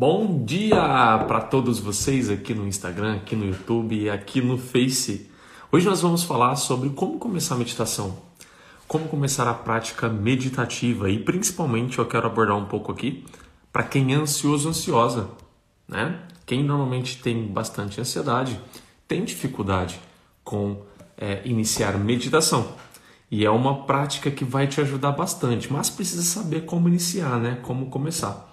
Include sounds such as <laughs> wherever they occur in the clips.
Bom dia para todos vocês aqui no Instagram, aqui no YouTube e aqui no Face. Hoje nós vamos falar sobre como começar a meditação, como começar a prática meditativa e principalmente eu quero abordar um pouco aqui para quem é ansioso, ansiosa, né? Quem normalmente tem bastante ansiedade tem dificuldade com é, iniciar meditação. E é uma prática que vai te ajudar bastante, mas precisa saber como iniciar, né? Como começar.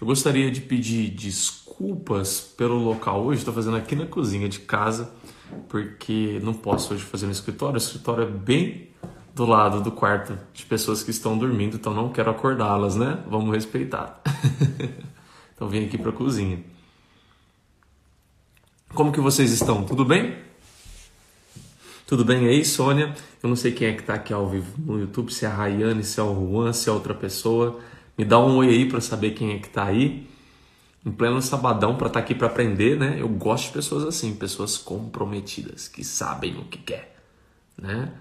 Eu gostaria de pedir desculpas pelo local hoje. Estou fazendo aqui na cozinha de casa, porque não posso hoje fazer no escritório. O escritório é bem do lado do quarto de pessoas que estão dormindo, então não quero acordá-las, né? Vamos respeitar. <laughs> então vim aqui para a cozinha. Como que vocês estão? Tudo bem? Tudo bem aí, Sônia? Eu não sei quem é que está aqui ao vivo no YouTube, se é a Rayane, se é o Juan, se é outra pessoa. Me dá um oi aí para saber quem é que tá aí. Em pleno sabadão para estar tá aqui para aprender, né? Eu gosto de pessoas assim, pessoas comprometidas, que sabem o que quer, né?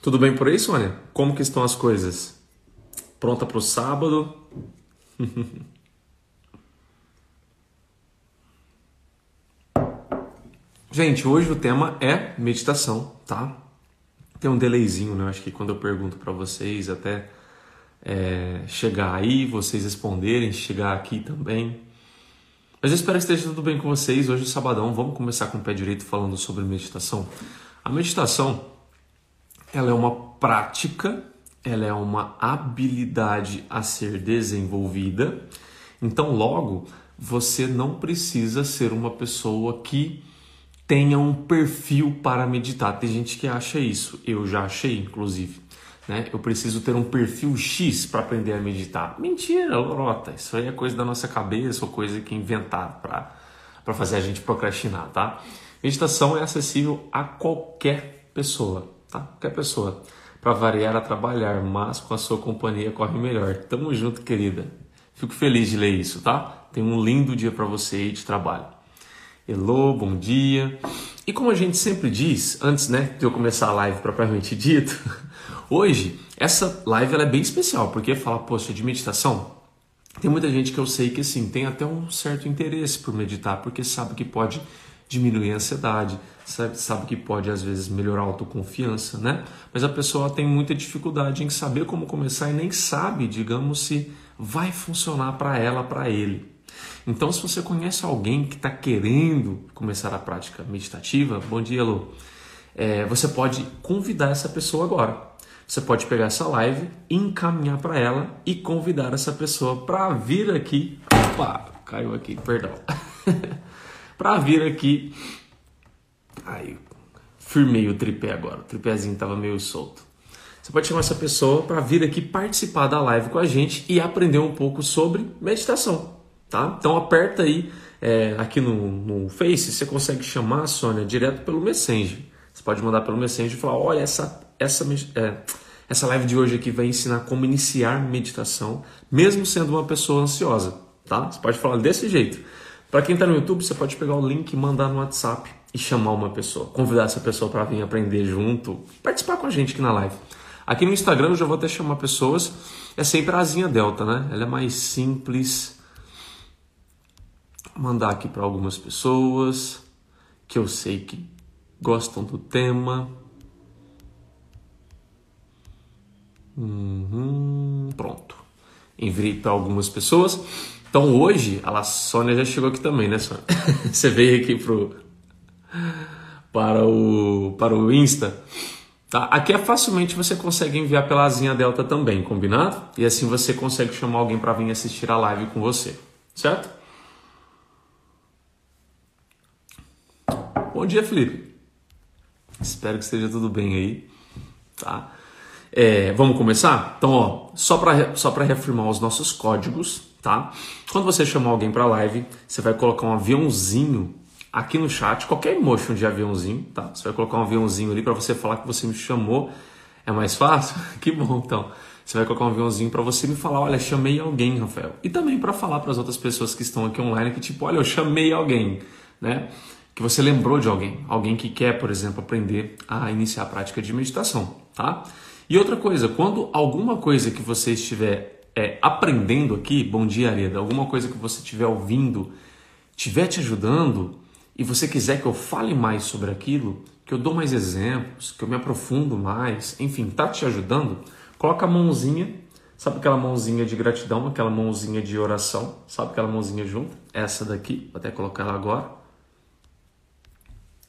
Tudo bem por aí, Sônia? Como que estão as coisas? Pronta para o sábado? <laughs> Gente, hoje o tema é meditação, tá? Tem um delayzinho, né? Acho que quando eu pergunto para vocês, até é, chegar aí, vocês responderem, chegar aqui também. Mas eu espero que esteja tudo bem com vocês. Hoje é sabadão, vamos começar com o pé direito falando sobre meditação. A meditação, ela é uma prática, ela é uma habilidade a ser desenvolvida. Então, logo, você não precisa ser uma pessoa que tenha um perfil para meditar. Tem gente que acha isso, eu já achei, inclusive. Né? Eu preciso ter um perfil X para aprender a meditar. Mentira, lorota. Isso aí é coisa da nossa cabeça ou coisa que inventaram para fazer a gente procrastinar, tá? Meditação é acessível a qualquer pessoa, tá? Qualquer pessoa. Para variar a trabalhar, mas com a sua companhia corre melhor. Tamo junto, querida. Fico feliz de ler isso, tá? Tenha um lindo dia para você aí de trabalho. Elô, bom dia. E como a gente sempre diz, antes né, de eu começar a live propriamente <laughs> dito, hoje essa live ela é bem especial, porque fala, poxa, de meditação, tem muita gente que eu sei que assim, tem até um certo interesse por meditar, porque sabe que pode diminuir a ansiedade, sabe, sabe que pode às vezes melhorar a autoconfiança, né? Mas a pessoa tem muita dificuldade em saber como começar e nem sabe, digamos, se vai funcionar para ela, para ele. Então, se você conhece alguém que está querendo começar a prática meditativa, bom dia, Lu. É, você pode convidar essa pessoa agora. Você pode pegar essa live, encaminhar para ela e convidar essa pessoa para vir aqui. Opa, caiu aqui, perdão. <laughs> para vir aqui. Aí, firmei o tripé agora. O tripézinho estava meio solto. Você pode chamar essa pessoa para vir aqui participar da live com a gente e aprender um pouco sobre meditação tá? Então aperta aí é, aqui no, no Face, você consegue chamar a Sônia direto pelo Messenger. Você pode mandar pelo Messenger e falar, olha, essa, essa, é, essa live de hoje aqui vai ensinar como iniciar meditação, mesmo sendo uma pessoa ansiosa, tá? Você pode falar desse jeito. Para quem está no YouTube, você pode pegar o link e mandar no WhatsApp e chamar uma pessoa, convidar essa pessoa para vir aprender junto, participar com a gente aqui na live. Aqui no Instagram eu já vou até chamar pessoas, é sempre a asinha delta, né? Ela é mais simples, mandar aqui para algumas pessoas que eu sei que gostam do tema. Uhum, pronto. Enviei para algumas pessoas. Então hoje, a Sônia já chegou aqui também, né, Sônia? <laughs> Você veio aqui pro, para, o, para o Insta. Tá? Aqui é facilmente você consegue enviar pela asinha Delta também, combinado? E assim você consegue chamar alguém para vir assistir a live com você, certo? Bom dia, Felipe. Espero que esteja tudo bem aí, tá? É, vamos começar? Então, ó, só para só reafirmar os nossos códigos, tá? Quando você chamar alguém para live, você vai colocar um aviãozinho aqui no chat, qualquer emotion de aviãozinho, tá? Você vai colocar um aviãozinho ali para você falar que você me chamou. É mais fácil? <laughs> Que bom, então. Você vai colocar um aviãozinho para você me falar, olha, chamei alguém, Rafael. E também para falar para as outras pessoas que estão aqui online que tipo, olha, eu chamei alguém, né? Que você lembrou de alguém, alguém que quer, por exemplo, aprender a iniciar a prática de meditação, tá? E outra coisa, quando alguma coisa que você estiver é, aprendendo aqui, bom dia Areda, alguma coisa que você estiver ouvindo, estiver te ajudando e você quiser que eu fale mais sobre aquilo, que eu dou mais exemplos, que eu me aprofundo mais, enfim, tá te ajudando, coloca a mãozinha, sabe aquela mãozinha de gratidão, aquela mãozinha de oração, sabe aquela mãozinha junto? Essa daqui, vou até colocar ela agora.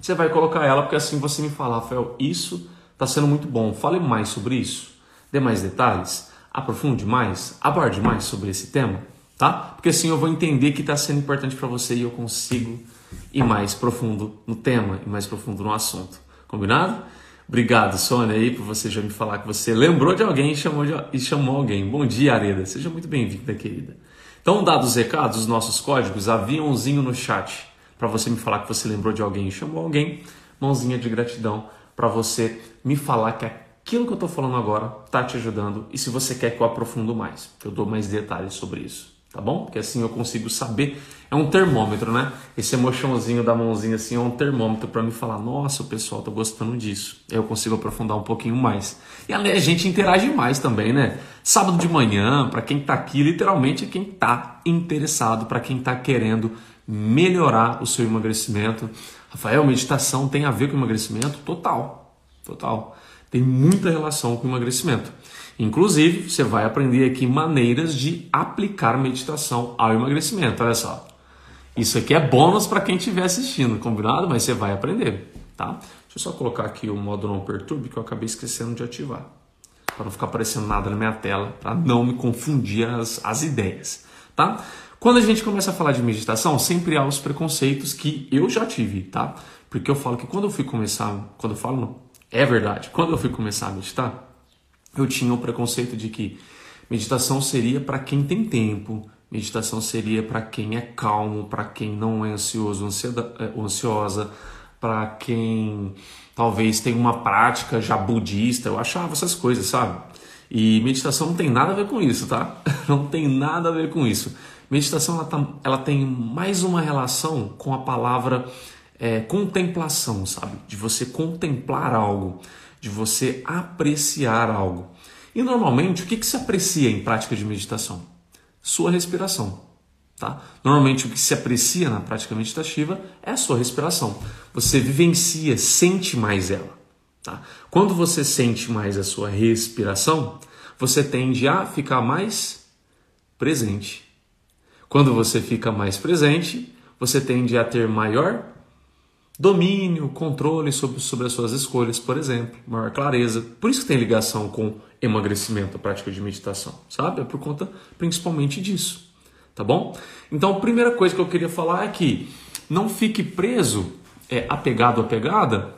Você vai colocar ela porque assim você me fala, Rafael, isso está sendo muito bom, fale mais sobre isso, dê mais detalhes aprofunde mais, aborde mais sobre esse tema, tá? Porque assim eu vou entender que está sendo importante para você e eu consigo ir mais profundo no tema e mais profundo no assunto. Combinado? Obrigado, Sônia, aí, por você já me falar que você lembrou de alguém e chamou, de, e chamou alguém. Bom dia, Areda. Seja muito bem-vinda, querida. Então, dados os recados, os nossos códigos, aviãozinho no chat para você me falar que você lembrou de alguém e chamou alguém. Mãozinha de gratidão para você me falar que aquilo que eu estou falando agora está te ajudando e se você quer que eu aprofundo mais, eu dou mais detalhes sobre isso, tá bom? Porque assim eu consigo saber, é um termômetro, né? Esse emoçãozinho da mãozinha assim é um termômetro para me falar, nossa, o pessoal tá gostando disso. Aí eu consigo aprofundar um pouquinho mais. E a gente interage mais também, né? Sábado de manhã, para quem está aqui, literalmente é quem está interessado, para quem está querendo melhorar o seu emagrecimento. Rafael, meditação tem a ver com emagrecimento? Total, total tem muita relação com emagrecimento. Inclusive, você vai aprender aqui maneiras de aplicar meditação ao emagrecimento. Olha só. Isso aqui é bônus para quem estiver assistindo, combinado? Mas você vai aprender, tá? Deixa eu só colocar aqui o modo não perturbe que eu acabei esquecendo de ativar. Para não ficar aparecendo nada na minha tela, para não me confundir as, as ideias, tá? Quando a gente começa a falar de meditação, sempre há os preconceitos que eu já tive, tá? Porque eu falo que quando eu fui começar, quando eu falo é verdade. Quando eu fui começar a meditar, eu tinha o preconceito de que meditação seria para quem tem tempo, meditação seria para quem é calmo, para quem não é ansioso ou ansiosa, para quem talvez tem uma prática já budista. Eu achava essas coisas, sabe? E meditação não tem nada a ver com isso, tá? <laughs> Não tem nada a ver com isso. Meditação ela, tá, ela tem mais uma relação com a palavra é, contemplação, sabe? De você contemplar algo, de você apreciar algo. E normalmente, o que, que se aprecia em prática de meditação? Sua respiração. Tá? Normalmente, o que se aprecia na prática meditativa é a sua respiração. Você vivencia, sente mais ela. Tá? Quando você sente mais a sua respiração, você tende a ficar mais presente. Quando você fica mais presente, você tende a ter maior domínio, controle sobre, sobre as suas escolhas, por exemplo, maior clareza. Por isso que tem ligação com emagrecimento, a prática de meditação, sabe? É por conta principalmente disso, tá bom? Então, a primeira coisa que eu queria falar é que não fique preso, é, apegado, apegada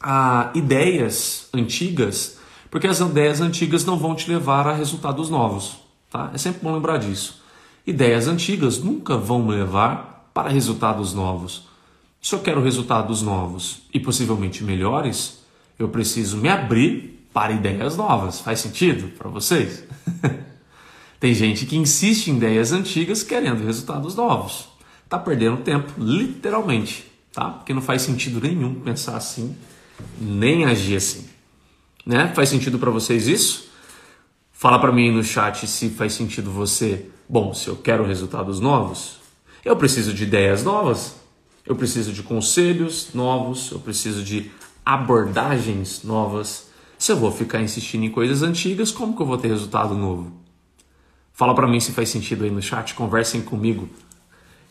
a ideias antigas, porque as ideias antigas não vão te levar a resultados novos, tá? É sempre bom lembrar disso. Ideias antigas nunca vão me levar para resultados novos. Se eu quero resultados novos e possivelmente melhores, eu preciso me abrir para ideias novas. Faz sentido para vocês? <laughs> Tem gente que insiste em ideias antigas querendo resultados novos. Tá perdendo tempo, literalmente, tá? Porque não faz sentido nenhum pensar assim, nem agir assim. Né? Faz sentido para vocês isso? Fala para mim no chat se faz sentido você. Bom, se eu quero resultados novos, eu preciso de ideias novas. Eu preciso de conselhos novos, eu preciso de abordagens novas. Se eu vou ficar insistindo em coisas antigas, como que eu vou ter resultado novo? Fala para mim se faz sentido aí no chat, conversem comigo.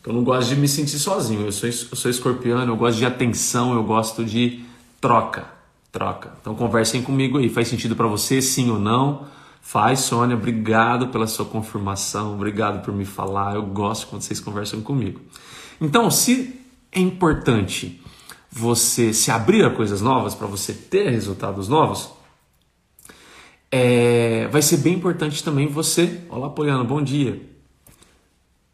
Eu não gosto de me sentir sozinho. Eu sou, eu sou escorpiano, eu gosto de atenção, eu gosto de troca. Troca. Então conversem comigo aí. Faz sentido para você, sim ou não? Faz, Sônia. Obrigado pela sua confirmação. Obrigado por me falar. Eu gosto quando vocês conversam comigo. Então, se é importante você se abrir a coisas novas para você ter resultados novos, é, vai ser bem importante também você. Olá, Poliana, bom dia.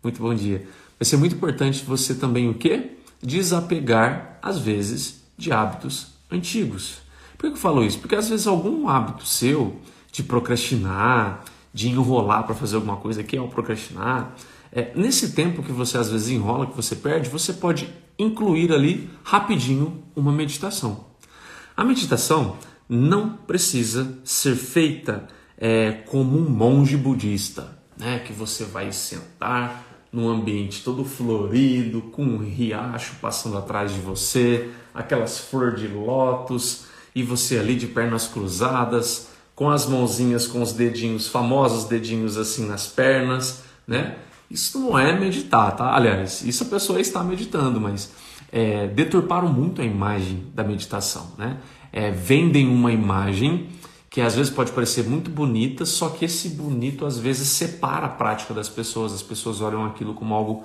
Muito bom dia. Vai ser muito importante você também o quê? Desapegar, às vezes, de hábitos antigos. Por que eu falo isso? Porque às vezes algum hábito seu de procrastinar, de enrolar para fazer alguma coisa, que é o procrastinar, é, nesse tempo que você às vezes enrola, que você perde, você pode incluir ali rapidinho uma meditação. A meditação não precisa ser feita é, como um monge budista, né? Que você vai sentar num ambiente todo florido, com um riacho passando atrás de você, aquelas flores de lótus e você ali de pernas cruzadas, com as mãozinhas, com os dedinhos, famosos dedinhos assim nas pernas, né? Isso não é meditar, tá? Aliás, isso a pessoa está meditando, mas é, deturparam muito a imagem da meditação, né? É, vendem uma imagem que às vezes pode parecer muito bonita, só que esse bonito às vezes separa a prática das pessoas. As pessoas olham aquilo como algo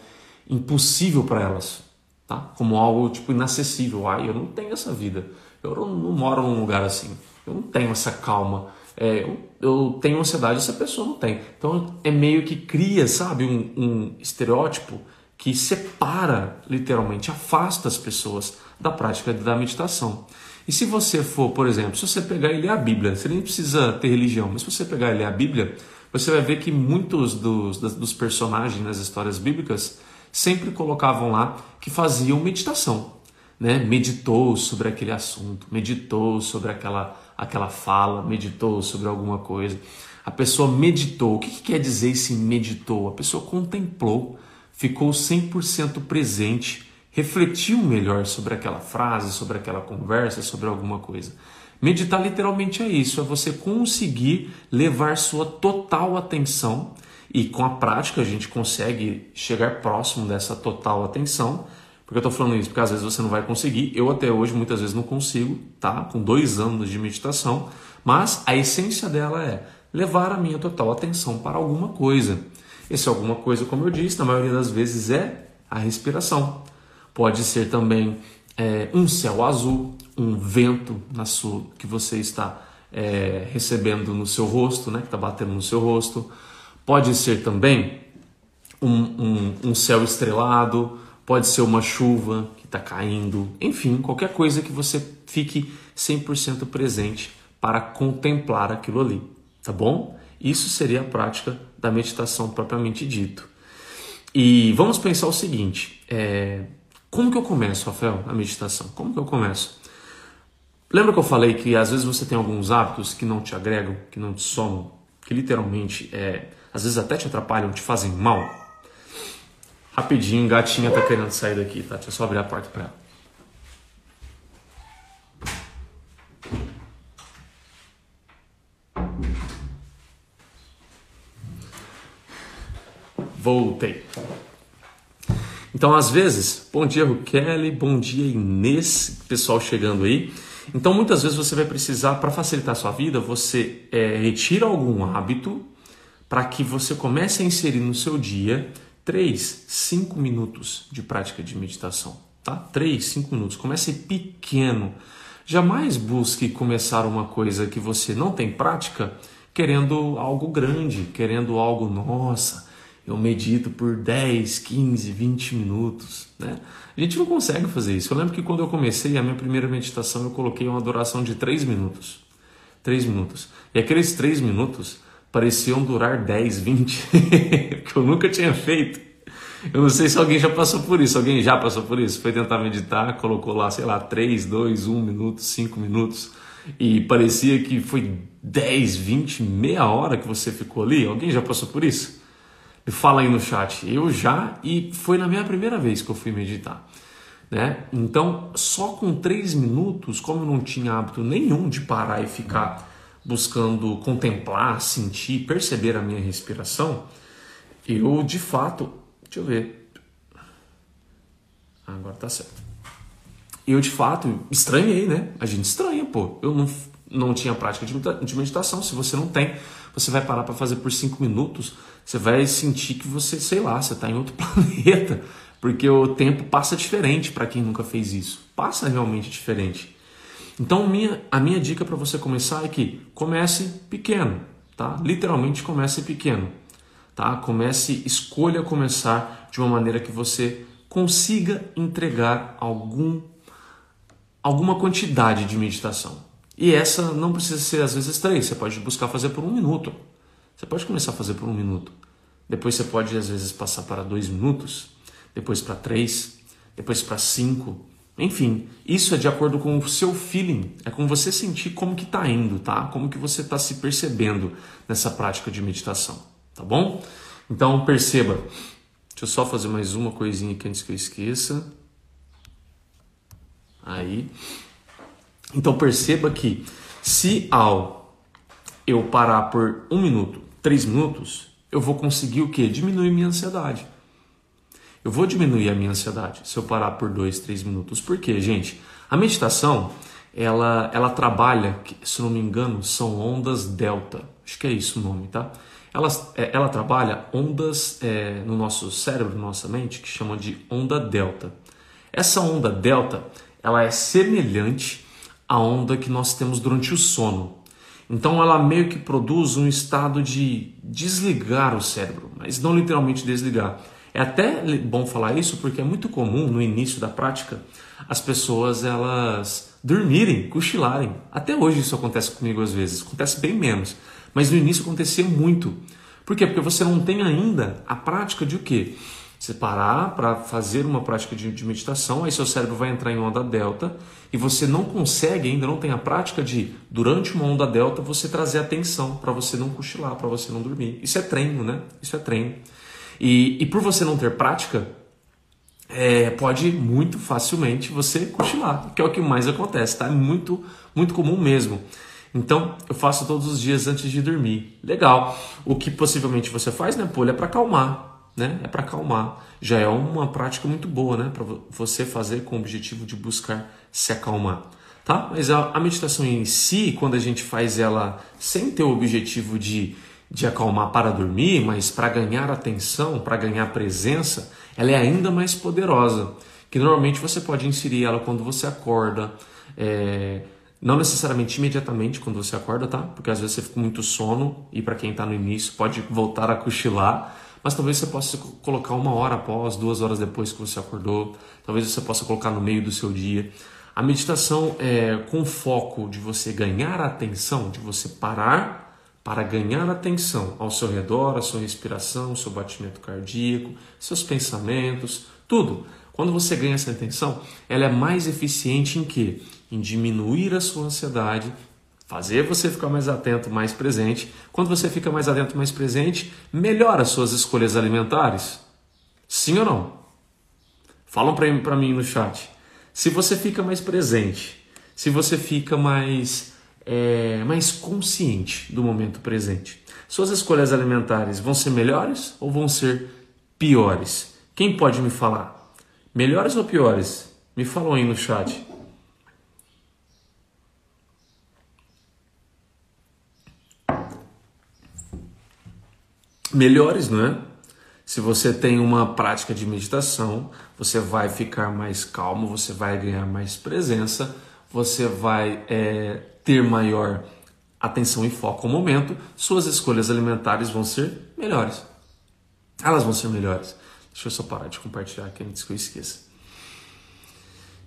impossível para elas, tá? Como algo tipo inacessível. Ai, eu não tenho essa vida. Eu não, não moro num lugar assim. Eu não tenho essa calma. É, eu, eu, tenho ansiedade, essa pessoa não tem. Então é meio que cria, sabe, um, um estereótipo que separa, literalmente, afasta as pessoas da prática da meditação. E se você for, por exemplo, se você pegar e ler a Bíblia, você nem precisa ter religião, mas se você pegar e ler a Bíblia, você vai ver que muitos dos, dos personagens nas histórias bíblicas sempre colocavam lá que faziam meditação. Né? Meditou sobre aquele assunto, meditou sobre aquela, aquela fala, meditou sobre alguma coisa. A pessoa meditou. O que, que quer dizer esse meditou? A pessoa contemplou, ficou 100% presente refletiu melhor sobre aquela frase, sobre aquela conversa, sobre alguma coisa. Meditar literalmente é isso, é você conseguir levar sua total atenção e com a prática a gente consegue chegar próximo dessa total atenção. Porque eu estou falando isso? Porque às vezes você não vai conseguir. Eu até hoje muitas vezes não consigo, tá? Com dois anos de meditação. Mas a essência dela é levar a minha total atenção para alguma coisa. Esse alguma coisa, como eu disse, na maioria das vezes é a respiração pode ser também é, um céu azul, um vento na sua, que você está é, recebendo no seu rosto, né, que está batendo no seu rosto. Pode ser também um, um, um céu estrelado, pode ser uma chuva que está caindo, enfim, qualquer coisa que você fique 100% presente para contemplar aquilo ali, tá bom? Isso seria a prática da meditação propriamente dito. E vamos pensar o seguinte: é, como que eu começo, Rafael, a meditação? Como que eu começo? Lembra que eu falei que às vezes você tem alguns hábitos que não te agregam, que não te somam, que literalmente é, às vezes até te atrapalham, te fazem mal? Rapidinho, gatinha tá querendo sair daqui, tá? Deixa eu só abrir a porta para ela. Voltei. Então, às vezes, bom dia, Kelly, bom dia, Inês, pessoal chegando aí. Então, muitas vezes você vai precisar, para facilitar a sua vida, você é, retira algum hábito para que você comece a inserir no seu dia 3, 5 minutos de prática de meditação. Tá? 3, 5 minutos. Comece pequeno. Jamais busque começar uma coisa que você não tem prática querendo algo grande, querendo algo, nossa, eu medito por 10, 15, 20 minutos, né? A gente não consegue fazer isso. Eu lembro que quando eu comecei a minha primeira meditação, eu coloquei uma duração de 3 minutos. 3 minutos. E aqueles 3 minutos pareciam durar 10, 20, <laughs> que eu nunca tinha feito. Eu não sei se alguém já passou por isso. Alguém já passou por isso? Foi tentar meditar, colocou lá, sei lá, 3, 2, 1 minuto, 5 minutos. E parecia que foi 10, 20, meia hora que você ficou ali. Alguém já passou por isso? Fala aí no chat. Eu já, e foi na minha primeira vez que eu fui meditar. Né? Então, só com três minutos, como eu não tinha hábito nenhum de parar e ficar buscando contemplar, sentir, perceber a minha respiração, eu de fato, deixa eu ver, agora tá certo. Eu de fato estranhei, né? A gente estranha, pô. Eu não, não tinha prática de meditação. Se você não tem, você vai parar para fazer por cinco minutos você vai sentir que você, sei lá, você está em outro <laughs> planeta, porque o tempo passa diferente para quem nunca fez isso. Passa realmente diferente. Então, minha, a minha dica para você começar é que comece pequeno, tá? Literalmente comece pequeno, tá? Comece, escolha começar de uma maneira que você consiga entregar algum alguma quantidade de meditação. E essa não precisa ser às vezes três, você pode buscar fazer por um minuto. Você pode começar a fazer por um minuto. Depois você pode, às vezes, passar para dois minutos, depois para três, depois para cinco, Enfim, isso é de acordo com o seu feeling, é com você sentir como que está indo, tá? Como que você está se percebendo nessa prática de meditação, tá bom? Então perceba, deixa eu só fazer mais uma coisinha aqui antes que eu esqueça. Aí. Então perceba que se ao eu parar por um minuto, três minutos, eu vou conseguir o que? Diminuir minha ansiedade. Eu vou diminuir a minha ansiedade se eu parar por dois, três minutos. Por quê, gente? A meditação, ela, ela trabalha, se não me engano, são ondas delta. Acho que é isso o nome, tá? Ela, é, ela trabalha ondas é, no nosso cérebro, na nossa mente, que chamam de onda delta. Essa onda delta, ela é semelhante à onda que nós temos durante o sono. Então ela meio que produz um estado de desligar o cérebro, mas não literalmente desligar é até bom falar isso porque é muito comum no início da prática as pessoas elas dormirem, cochilarem. Até hoje isso acontece comigo às vezes, acontece bem menos, mas no início acontecia muito. Por quê? Porque você não tem ainda a prática de o quê? Você parar para fazer uma prática de, de, meditação, aí seu cérebro vai entrar em onda delta e você não consegue, ainda não tem a prática de, durante uma onda delta, você trazer atenção para você não cochilar, para você não dormir. Isso é treino, né? Isso é treino. E, e por você não ter prática, é, pode muito facilmente você cochilar, que é o que mais acontece, tá? É muito, muito comum mesmo. Então, eu faço todos os dias antes de dormir. Legal. O que possivelmente você faz, né, Pô, é para acalmar, né? É para acalmar. Já é uma prática muito boa, né, para você fazer com o objetivo de buscar se acalmar, tá? Mas a, a meditação em si, quando a gente faz ela sem ter o objetivo de de acalmar para dormir, mas para ganhar atenção, para ganhar presença, ela é ainda mais poderosa. Que normalmente você pode inserir ela quando você acorda, é, não necessariamente imediatamente quando você acorda, tá? Porque às vezes você fica com muito sono e para quem está no início pode voltar a cochilar, mas talvez você possa colocar uma hora após, duas horas depois que você acordou, talvez você possa colocar no meio do seu dia. A meditação é com foco de você ganhar atenção, de você parar para ganhar atenção ao seu redor, a sua respiração, seu batimento cardíaco, seus pensamentos, tudo. Quando você ganha essa atenção, ela é mais eficiente em quê? Em diminuir a sua ansiedade, fazer você ficar mais atento, mais presente. Quando você fica mais atento, mais presente, melhora as suas escolhas alimentares. Sim ou não? Falam para mim no chat. Se você fica mais presente, se você fica mais é, mais consciente do momento presente. Suas escolhas alimentares vão ser melhores ou vão ser piores? Quem pode me falar? Melhores ou piores? Me falam aí no chat. Melhores, não é? Se você tem uma prática de meditação, você vai ficar mais calmo, você vai ganhar mais presença, você vai é, ter maior atenção e foco ao momento, suas escolhas alimentares vão ser melhores. Elas vão ser melhores. Deixa eu só parar de compartilhar aqui antes que eu esqueça.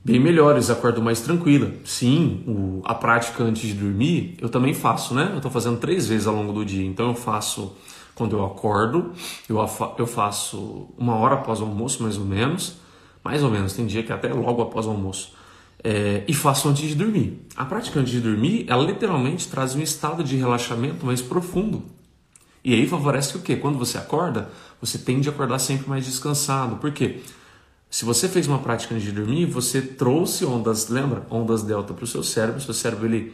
Bem melhores, acordo mais tranquila. Sim, o, a prática antes de dormir eu também faço, né? Eu estou fazendo três vezes ao longo do dia. Então eu faço quando eu acordo, eu, eu faço uma hora após o almoço, mais ou menos. Mais ou menos, tem dia que até logo após o almoço é, e faço antes de dormir. A prática antes de dormir, ela literalmente traz um estado de relaxamento mais profundo. E aí favorece o quê? Quando você acorda, você tende a acordar sempre mais descansado. Por quê? Se você fez uma prática antes de dormir, você trouxe ondas, lembra? Ondas delta para o seu cérebro. Seu cérebro ele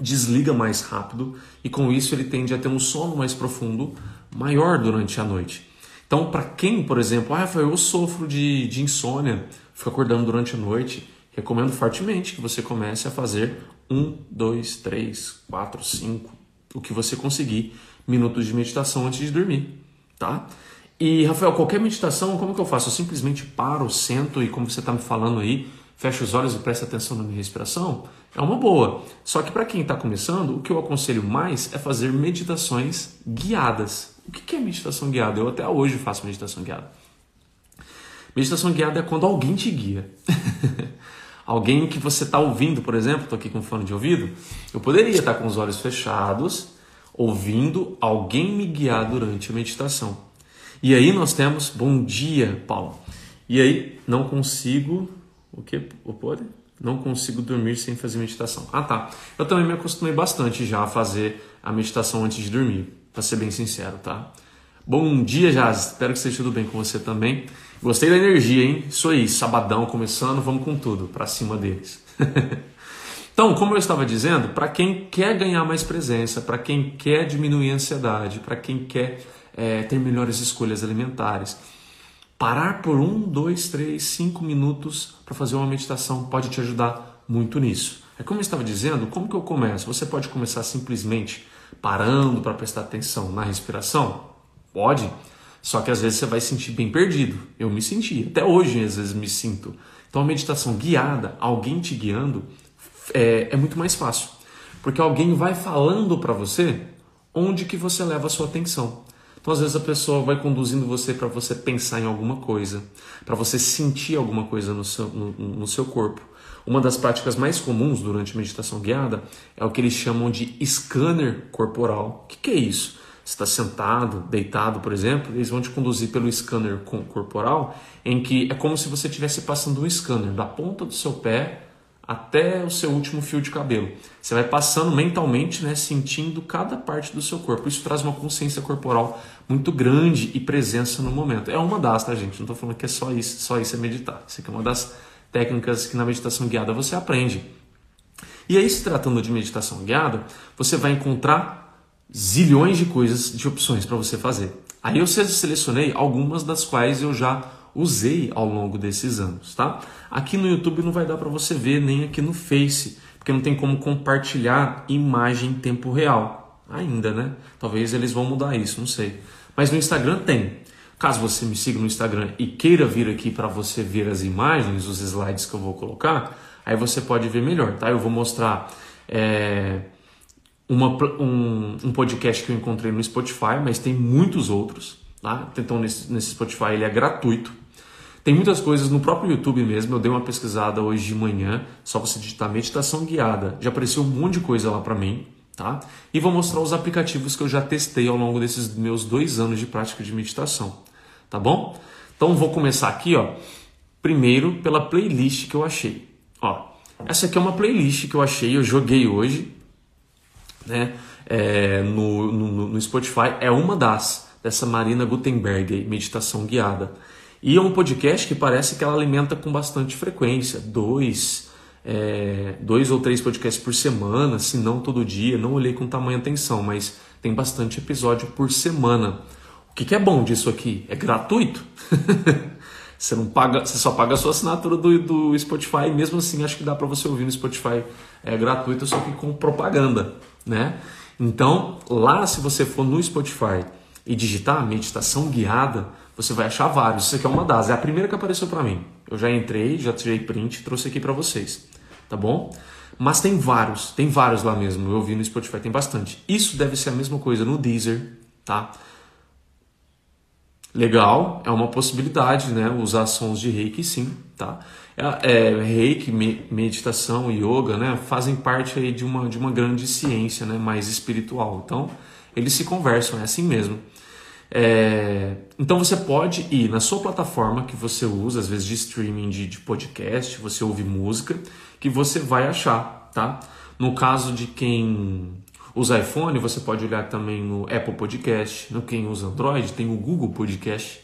desliga mais rápido e com isso ele tende a ter um sono mais profundo, maior durante a noite. Então, para quem, por exemplo, ah, Rafael, eu sofro de, de insônia, fico acordando durante a noite, recomendo fortemente que você comece a fazer um, dois, três, quatro, cinco, o que você conseguir minutos de meditação antes de dormir, tá? E Rafael, qualquer meditação, como que eu faço? Eu simplesmente paro, sento e como você está me falando aí, fecho os olhos e presta atenção na minha respiração? É uma boa. Só que para quem está começando, o que eu aconselho mais é fazer meditações guiadas. O que é meditação guiada? Eu até hoje faço meditação guiada. Meditação guiada é quando alguém te guia. <laughs> Alguém que você está ouvindo, por exemplo, estou aqui com fone de ouvido, eu poderia estar com os olhos fechados, ouvindo alguém me guiar durante a meditação. E aí nós temos, bom dia, Paulo. E aí, não consigo O que? O pode? Não consigo dormir sem fazer meditação. Ah, tá. Eu também me acostumei bastante já a fazer a meditação antes de dormir, para ser bem sincero, tá? Bom dia, Jazz. Espero que esteja tudo bem com você também. Gostei da energia, hein? Isso aí, sabadão começando, vamos com tudo, para cima deles. <laughs> então, como eu estava dizendo, para quem quer ganhar mais presença, para quem quer diminuir a ansiedade, para quem quer é, ter melhores escolhas alimentares, Parar por um, dois, três, cinco minutos para fazer uma meditação pode te ajudar muito nisso. É como eu estava dizendo, como que eu começo? Você pode começar simplesmente parando para prestar atenção na respiração? Pode. Só que às vezes você vai sentir bem perdido. Eu me senti, até hoje às vezes me sinto. Então a meditação guiada, alguém te guiando, é, é muito mais fácil. Porque alguém vai falando para você onde que você leva a sua atenção. Então, às vezes, a pessoa vai conduzindo você para você pensar em alguma coisa, para você sentir alguma coisa no seu, no, no seu corpo. Uma das práticas mais comuns durante meditação guiada é o que eles chamam de scanner corporal. O que, que é isso? Está sentado, deitado, por exemplo, eles vão te conduzir pelo scanner corporal, em que é como se você estivesse passando um scanner da ponta do seu pé até o seu último fio de cabelo. Você vai passando mentalmente, né, sentindo cada parte do seu corpo. Isso traz uma consciência corporal muito grande e presença no momento. É uma das, tá, gente? Não estou falando que é só isso, só isso é meditar. Isso aqui é uma das técnicas que na meditação guiada você aprende. E aí, se tratando de meditação guiada, você vai encontrar zilhões de coisas, de opções para você fazer. Aí eu selecionei algumas das quais eu já usei ao longo desses anos, tá? Aqui no YouTube não vai dar para você ver, nem aqui no Face, porque não tem como compartilhar imagem em tempo real. Ainda, né? Talvez eles vão mudar isso, não sei. Mas no Instagram tem. Caso você me siga no Instagram e queira vir aqui para você ver as imagens, os slides que eu vou colocar, aí você pode ver melhor, tá? Eu vou mostrar é, uma, um, um podcast que eu encontrei no Spotify, mas tem muitos outros, tá? Então nesse, nesse Spotify ele é gratuito. Tem muitas coisas no próprio YouTube mesmo. Eu dei uma pesquisada hoje de manhã, só você digitar meditação guiada. Já apareceu um monte de coisa lá para mim, tá? E vou mostrar os aplicativos que eu já testei ao longo desses meus dois anos de prática de meditação, tá bom? Então vou começar aqui, ó. Primeiro pela playlist que eu achei. Ó, essa aqui é uma playlist que eu achei, eu joguei hoje, né? É, no, no, no Spotify é uma das dessa Marina Gutenberg, meditação guiada. E é um podcast que parece que ela alimenta com bastante frequência, dois, é, dois ou três podcasts por semana, se não todo dia. Não olhei com tamanha atenção, mas tem bastante episódio por semana. O que, que é bom disso aqui? É gratuito. <laughs> você não paga, você só paga a sua assinatura do, do Spotify. Mesmo assim, acho que dá para você ouvir no Spotify é gratuito, só que com propaganda, né? Então, lá se você for no Spotify e digitar meditação guiada, você vai achar vários. Isso aqui é uma das, é a primeira que apareceu para mim. Eu já entrei, já tirei print, trouxe aqui para vocês, tá bom? Mas tem vários, tem vários lá mesmo. Eu vi no Spotify, tem bastante. Isso deve ser a mesma coisa no Deezer, tá? Legal, é uma possibilidade, né? Usar sons de reiki, sim, tá? É, é, reiki, meditação, yoga, né? Fazem parte aí de uma, de uma grande ciência, né? Mais espiritual. Então, eles se conversam, é assim mesmo. É, então você pode ir na sua plataforma que você usa, às vezes de streaming de, de, podcast, você ouve música, que você vai achar, tá? No caso de quem usa iPhone, você pode olhar também no Apple Podcast, no quem usa Android tem o Google Podcast,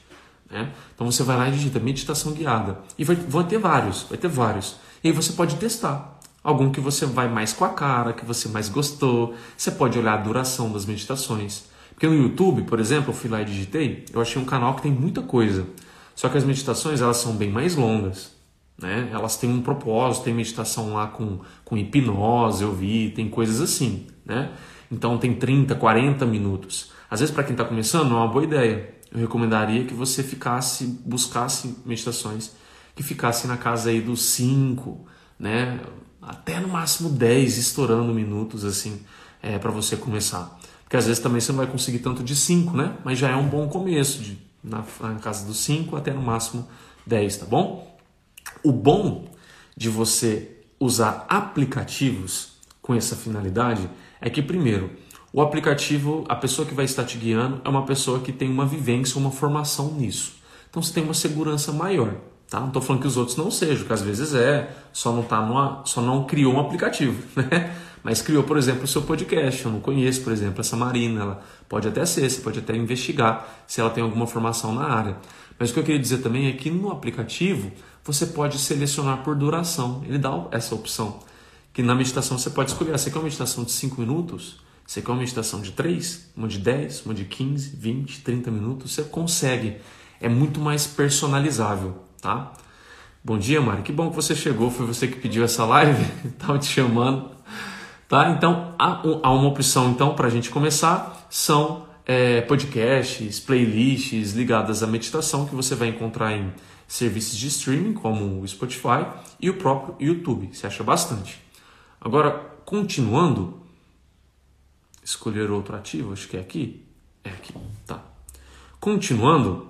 né? Então você vai lá e digita meditação guiada e vai, vai ter vários, vai ter vários. E aí você pode testar algum que você vai mais com a cara, que você mais gostou. Você pode olhar a duração das meditações. Porque no YouTube, por exemplo, eu fui lá e digitei, eu achei um canal que tem muita coisa. Só que as meditações elas são bem mais longas. Né? Elas têm um propósito, tem meditação lá com, com hipnose, eu vi, tem coisas assim. Né? Então tem 30, 40 minutos. Às vezes, para quem está começando, não é uma boa ideia. Eu recomendaria que você ficasse, buscasse meditações que ficassem na casa aí dos 5, né? até no máximo 10 estourando minutos assim, é, para você começar. Porque às vezes também você não vai conseguir tanto de 5, né? Mas já é um bom começo, de, na, na casa dos 5 até no máximo 10, tá bom? O bom de você usar aplicativos com essa finalidade é que, primeiro, o aplicativo, a pessoa que vai estar te guiando é uma pessoa que tem uma vivência, uma formação nisso. Então você tem uma segurança maior, Tá? Não estou falando que os outros não sejam, que às vezes é, só não, tá numa, só não criou um aplicativo, <laughs> né? Mas criou, por exemplo, o seu podcast. Eu não conheço, por exemplo, essa Marina. Ela pode até ser, você pode até investigar se ela tem alguma formação na área. Mas o que eu queria dizer também é que no aplicativo você pode selecionar por duração. Ele dá essa opção. Que na meditação você pode escolher. Ah, você quer uma meditação de 5 minutos? Você quer uma meditação de 3? Uma de 10? Uma de 15, 20, 30 minutos? Você consegue. É muito mais personalizável tá? Bom dia, Mari. Que bom que você chegou. Foi você que pediu essa live. <laughs> Estava te chamando. Tá? Então, há, uma opção então para a gente começar. São é, podcasts, playlists ligadas à meditação que você vai encontrar em serviços de streaming como o Spotify e o próprio YouTube. Você acha bastante. Agora, continuando, escolher outro ativo, acho que é aqui. É aqui, tá. Continuando,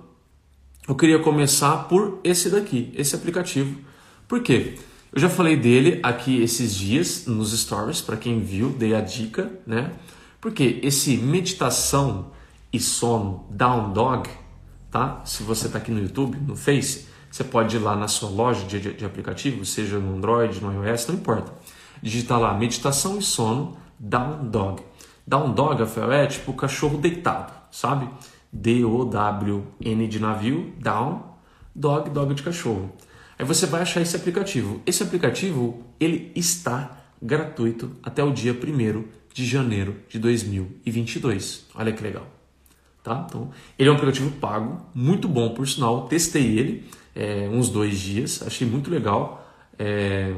eu queria começar por esse daqui, esse aplicativo. Por quê? Eu já falei dele aqui esses dias nos stories, para quem viu, dei a dica, né? Porque esse meditação e sono Down Dog, tá? Se você está aqui no YouTube, no Face, você pode ir lá na sua loja de, de, de aplicativos, seja no Android, no iOS, não importa. Digitar lá meditação e sono Down Dog. Down Dog, Rafael, é tipo cachorro deitado, sabe? D-O-W-N de navio, down, dog, dog de cachorro. Aí você vai achar esse aplicativo. Esse aplicativo, ele está gratuito até o dia 1 de janeiro de 2022. Olha que legal. Tá? Então, ele é um aplicativo pago, muito bom por sinal. Testei ele é, uns dois dias, achei muito legal. É,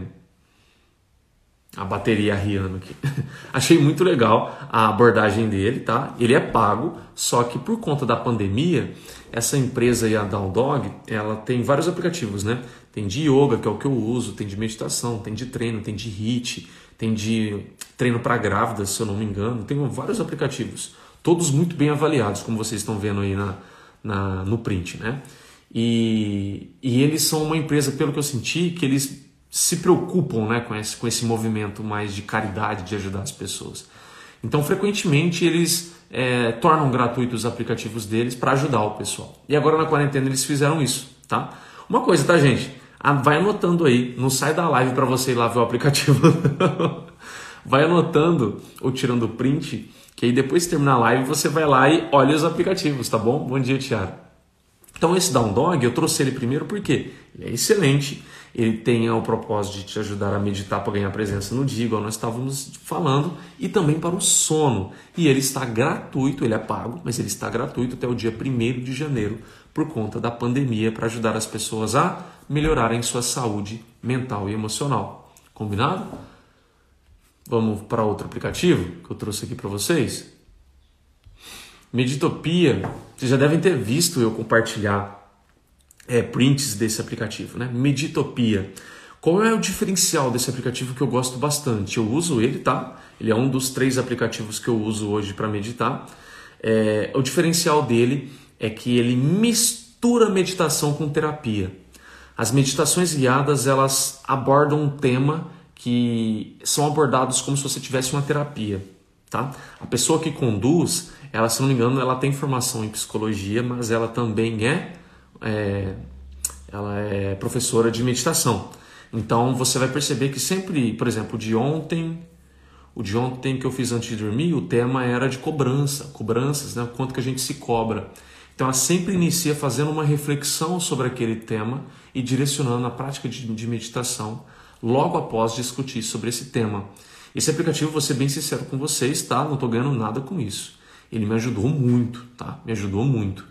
a bateria aqui. <laughs> Achei muito legal a abordagem dele, tá? Ele é pago, só que por conta da pandemia, essa empresa aí, a Down Dog, ela tem vários aplicativos, né? Tem de yoga, que é o que eu uso, tem de meditação, tem de treino, tem de HIIT, tem de treino para grávidas, se eu não me engano. Tem vários aplicativos, todos muito bem avaliados, como vocês estão vendo aí na, na no print, né? E, e eles são uma empresa, pelo que eu senti, que eles se preocupam né, com, esse, com esse movimento mais de caridade, de ajudar as pessoas. Então, frequentemente, eles é, tornam gratuitos os aplicativos deles para ajudar o pessoal. E agora na quarentena eles fizeram isso, tá? Uma coisa, tá, gente? Vai anotando aí, não sai da live para você ir lá ver o aplicativo. <laughs> vai anotando ou tirando print, que aí depois de terminar a live você vai lá e olha os aplicativos, tá bom? Bom dia, Tiago. Então esse Down Dog, eu trouxe ele primeiro porque ele é excelente, ele tem o propósito de te ajudar a meditar para ganhar presença no dia, igual nós estávamos falando, e também para o sono. E ele está gratuito, ele é pago, mas ele está gratuito até o dia 1 de janeiro, por conta da pandemia, para ajudar as pessoas a melhorarem sua saúde mental e emocional. Combinado? Vamos para outro aplicativo que eu trouxe aqui para vocês. Meditopia, vocês já devem ter visto eu compartilhar é, prints desse aplicativo, né? Meditopia. Qual é o diferencial desse aplicativo que eu gosto bastante? Eu uso ele, tá? Ele é um dos três aplicativos que eu uso hoje para meditar. É, o diferencial dele é que ele mistura meditação com terapia. As meditações guiadas elas abordam um tema que são abordados como se você tivesse uma terapia, tá? A pessoa que conduz, ela se não me engano, ela tem formação em psicologia, mas ela também é é, ela é professora de meditação. Então você vai perceber que sempre, por exemplo, de ontem, o de ontem que eu fiz antes de dormir, o tema era de cobrança, cobranças, né? quanto que a gente se cobra. Então ela sempre inicia fazendo uma reflexão sobre aquele tema e direcionando a prática de, de meditação logo após discutir sobre esse tema. Esse aplicativo, vou ser bem sincero com vocês, tá? Não estou ganhando nada com isso. Ele me ajudou muito, tá? Me ajudou muito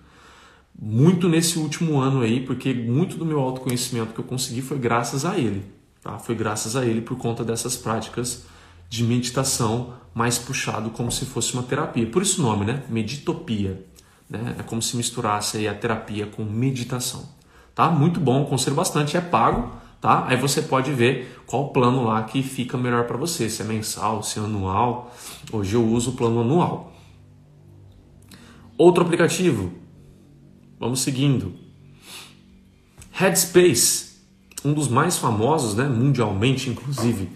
muito nesse último ano aí, porque muito do meu autoconhecimento que eu consegui foi graças a ele. Tá? Foi graças a ele por conta dessas práticas de meditação mais puxado como se fosse uma terapia. Por isso o nome, né? Meditopia. Né? É como se misturasse aí a terapia com meditação. Tá? Muito bom, conselho bastante, é pago, tá? Aí você pode ver qual plano lá que fica melhor para você, se é mensal, se é anual. Hoje eu uso o plano anual. Outro aplicativo, Vamos seguindo. Headspace, um dos mais famosos, né, mundialmente inclusive,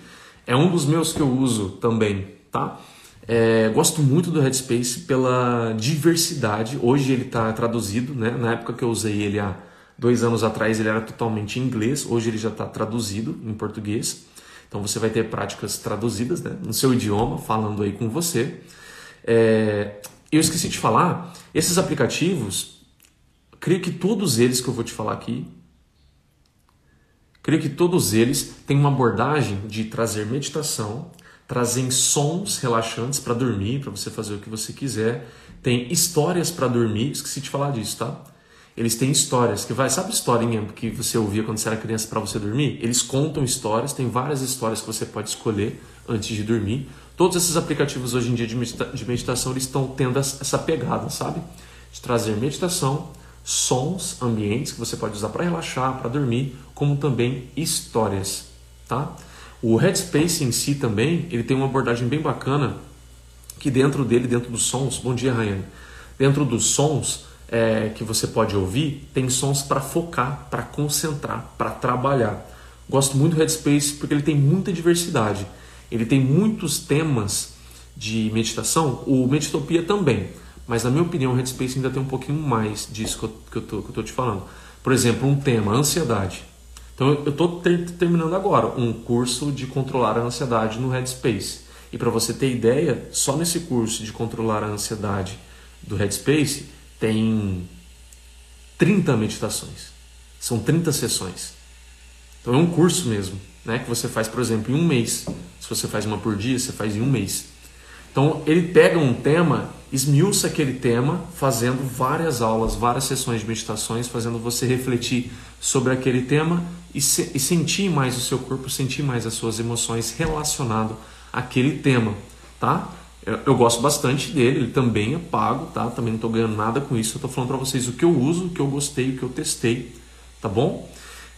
é um dos meus que eu uso também, tá? É, gosto muito do Headspace pela diversidade. Hoje ele está traduzido, né? Na época que eu usei ele há, Dois anos atrás ele era totalmente em inglês, hoje ele já está traduzido em português. Então você vai ter práticas traduzidas né, no seu idioma, falando aí com você. É, eu esqueci de falar, esses aplicativos, creio que todos eles que eu vou te falar aqui, creio que todos eles têm uma abordagem de trazer meditação, trazem sons relaxantes para dormir, para você fazer o que você quiser. Tem histórias para dormir, esqueci de falar disso, tá? Eles têm histórias que vai, sabe historinha que você ouvia quando você era criança para você dormir? Eles contam histórias, tem várias histórias que você pode escolher antes de dormir. Todos esses aplicativos hoje em dia de, medita de meditação eles estão tendo essa pegada, sabe? De trazer meditação, sons, ambientes que você pode usar para relaxar, para dormir, como também histórias, tá? O Headspace em si também, ele tem uma abordagem bem bacana que dentro dele, dentro dos sons, bom dia Ryan, dentro dos sons é, que você pode ouvir, tem sons para focar, para concentrar, para trabalhar. Gosto muito do Headspace porque ele tem muita diversidade. Ele tem muitos temas de meditação, o Meditopia também, mas na minha opinião o Headspace ainda tem um pouquinho mais disso que eu, tô, que eu te falando. Por exemplo, um tema, ansiedade. Então eu estou ter, terminando agora um curso de controlar a ansiedade no Headspace. E para você ter ideia, só nesse curso de controlar a ansiedade do Headspace, tem 30 meditações. São 30 sessões. Então é um curso mesmo, né? Que você faz, por exemplo, em um mês. Se você faz uma por dia, você faz em um mês. Então ele pega um tema, esmiuça aquele tema, fazendo várias aulas, várias sessões de meditações, fazendo você refletir sobre aquele tema e, se, e sentir mais o seu corpo, sentir mais as suas emoções relacionado àquele tema, tá? Eu, eu, gosto bastante dele, ele também é pago, tá? Também não estou ganhando nada com isso. Eu estou falando para vocês o que eu uso, o que eu gostei, o que eu testei, tá bom?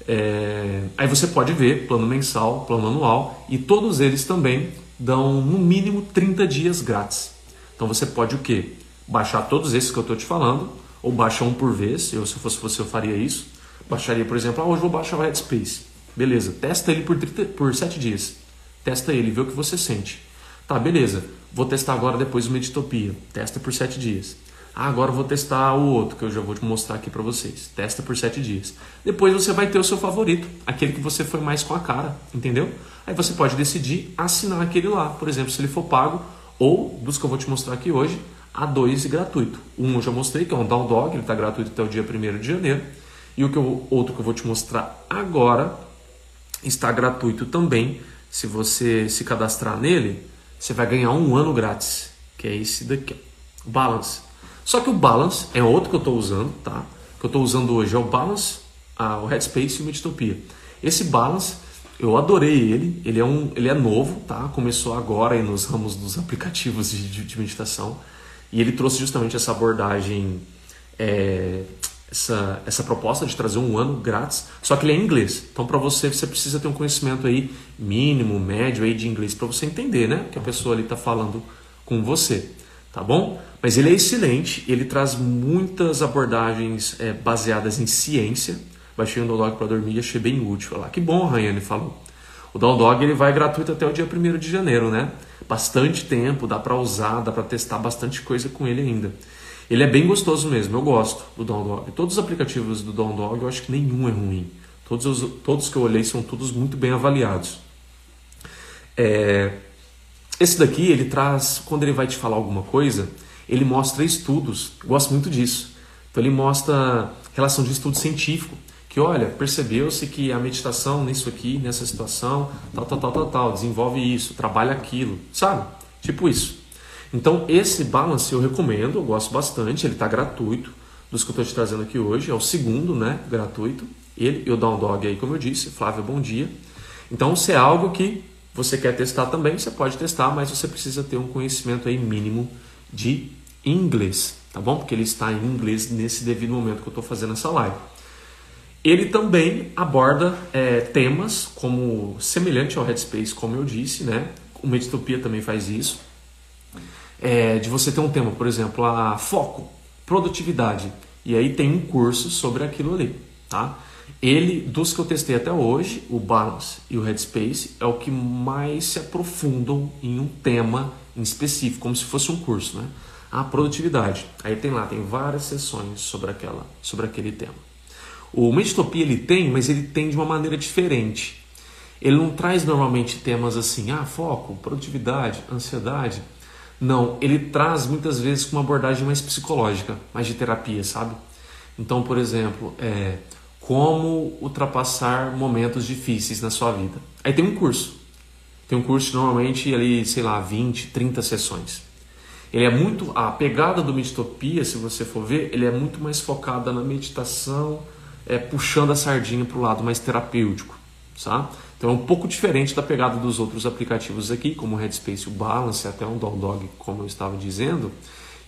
É... Aí você pode ver plano mensal, plano anual e todos eles também dão no mínimo 30 dias grátis. Então você pode o quê? Baixar todos esses que eu estou te falando, ou baixar um por vez. Eu, se fosse você, eu faria isso. Baixaria, por exemplo, ah, hoje vou baixar o Headspace. Beleza, testa ele por, 30, por 7 dias. Testa ele, vê o que você sente. Tá, beleza. Vou testar agora depois o Meditopia. Testa por 7 dias. Ah, agora vou testar o outro que eu já vou te mostrar aqui para vocês. Testa por 7 dias. Depois você vai ter o seu favorito, aquele que você foi mais com a cara, entendeu? Aí você pode decidir assinar aquele lá, por exemplo, se ele for pago, ou dos que eu vou te mostrar aqui hoje, a dois gratuito. Um eu já mostrei, que é um Down Dog, ele está gratuito até o dia 1 de janeiro. E o que eu, outro que eu vou te mostrar agora está gratuito também. Se você se cadastrar nele, você vai ganhar um ano grátis, que é esse daqui, ó, Balance. Só que o Balance é outro que eu estou usando, tá? O que eu estou usando hoje é o Balance, a, o Headspace e o Meditopia. Esse Balance, eu adorei ele, ele é, um, ele é novo, tá? Começou agora aí nos ramos dos aplicativos de, de, de meditação e ele trouxe justamente essa abordagem, é, essa, essa proposta de trazer um ano grátis, só que ele é em inglês. Então, para você, você precisa ter um conhecimento aí mínimo, médio aí de inglês para você entender, né? Que a pessoa ali está falando com você tá bom? Mas ele é excelente, ele traz muitas abordagens é, baseadas em ciência. Baixei um Dog para dormir e achei bem útil. Lá, que bom, Rayane falou. O Dog ele vai gratuito até o dia 1 de janeiro, né? Bastante tempo, dá para usar, dá para testar bastante coisa com ele ainda. Ele é bem gostoso mesmo, eu gosto do Dog. Todos os aplicativos do Dog, eu acho que nenhum é ruim. Todos, os, todos que eu olhei são todos muito bem avaliados. É, esse daqui, ele traz, quando ele vai te falar alguma coisa, ele mostra estudos. Gosto muito disso. Então ele mostra relação de estudo científico. Que olha, percebeu-se que a meditação nisso aqui, nessa situação, tal, tal, tal, tal, tal, desenvolve isso, trabalha aquilo, sabe? Tipo isso. Então esse balance eu recomendo, eu gosto bastante, ele está gratuito, dos que eu estou te trazendo aqui hoje, é o segundo, né, gratuito. Ele e o Dog aí, como eu disse, Flávio, bom dia. Então se é algo que você quer testar também, você pode testar, mas você precisa ter um conhecimento aí mínimo de inglês, tá bom? Porque ele está em inglês nesse devido momento que eu estou fazendo essa live. Ele também aborda é, temas como semelhante ao Headspace, como eu disse, né? O Meditopia também faz isso. É, de você ter um tema, por exemplo, a foco, produtividade. E aí tem um curso sobre aquilo ali, tá? Ele, dos que eu testei até hoje, o Balance e o Headspace, é o que mais se aprofundam em um tema em específico, como se fosse um curso, né? A produtividade. Aí tem lá, tem várias sessões sobre aquela, sobre aquele tema. O Meditopia ele tem, mas ele tem de uma maneira diferente. Ele não traz normalmente temas assim, ah, foco, produtividade, ansiedade. Não, ele traz muitas vezes com uma abordagem mais psicológica, mais de terapia, sabe? Então, por exemplo, é, como ultrapassar momentos difíceis na sua vida. Aí tem um curso. Tem um curso normalmente ali, sei lá, 20, 30 sessões. Ele é muito a pegada do meditopia, se você for ver, ele é muito mais focada na meditação, é, puxando a sardinha para o lado mais terapêutico, sabe? Então é um pouco diferente da pegada dos outros aplicativos aqui, como o Headspace, o Balance, até um Dog, como eu estava dizendo,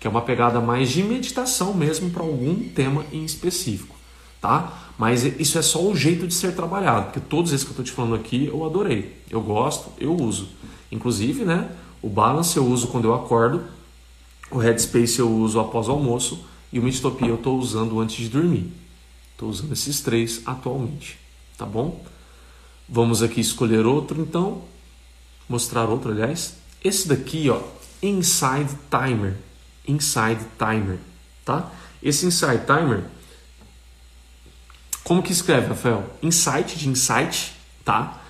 que é uma pegada mais de meditação mesmo para algum tema em específico, tá? Mas isso é só o jeito de ser trabalhado, porque todos esses que eu estou te falando aqui eu adorei, eu gosto, eu uso. Inclusive, né, o Balance eu uso quando eu acordo, o Headspace eu uso após o almoço e o Meditopia eu estou usando antes de dormir. Estou usando esses três atualmente, tá bom? Vamos aqui escolher outro então, mostrar outro, aliás. Esse daqui, ó, Inside Timer, Inside Timer, tá? Esse Inside Timer, como que escreve, Rafael? Insight de insight, tá?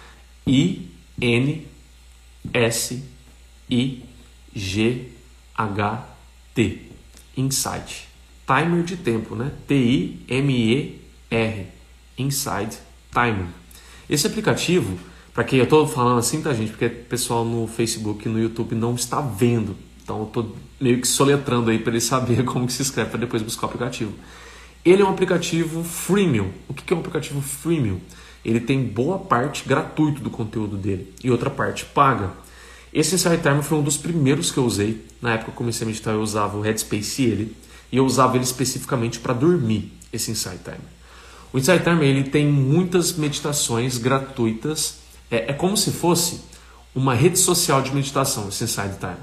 I N S I G H T, Insight. Timer de tempo, né? T I M E R, Inside Timer. Esse aplicativo, para quem eu estou falando assim, tá, gente? Porque o pessoal no Facebook e no YouTube não está vendo. Então eu estou meio que soletrando aí para ele saber <laughs> como que se escreve para depois buscar o aplicativo. Ele é um aplicativo freemium. O que é um aplicativo freemium? Ele tem boa parte gratuito do conteúdo dele e outra parte paga. Esse Insight Timer foi um dos primeiros que eu usei. Na época que eu comecei a meditar, eu usava o Headspace e ele. E eu usava ele especificamente para dormir, esse Insight Timer. O Insight Timer ele tem muitas meditações gratuitas. É, é como se fosse uma rede social de meditação, esse Insight Timer.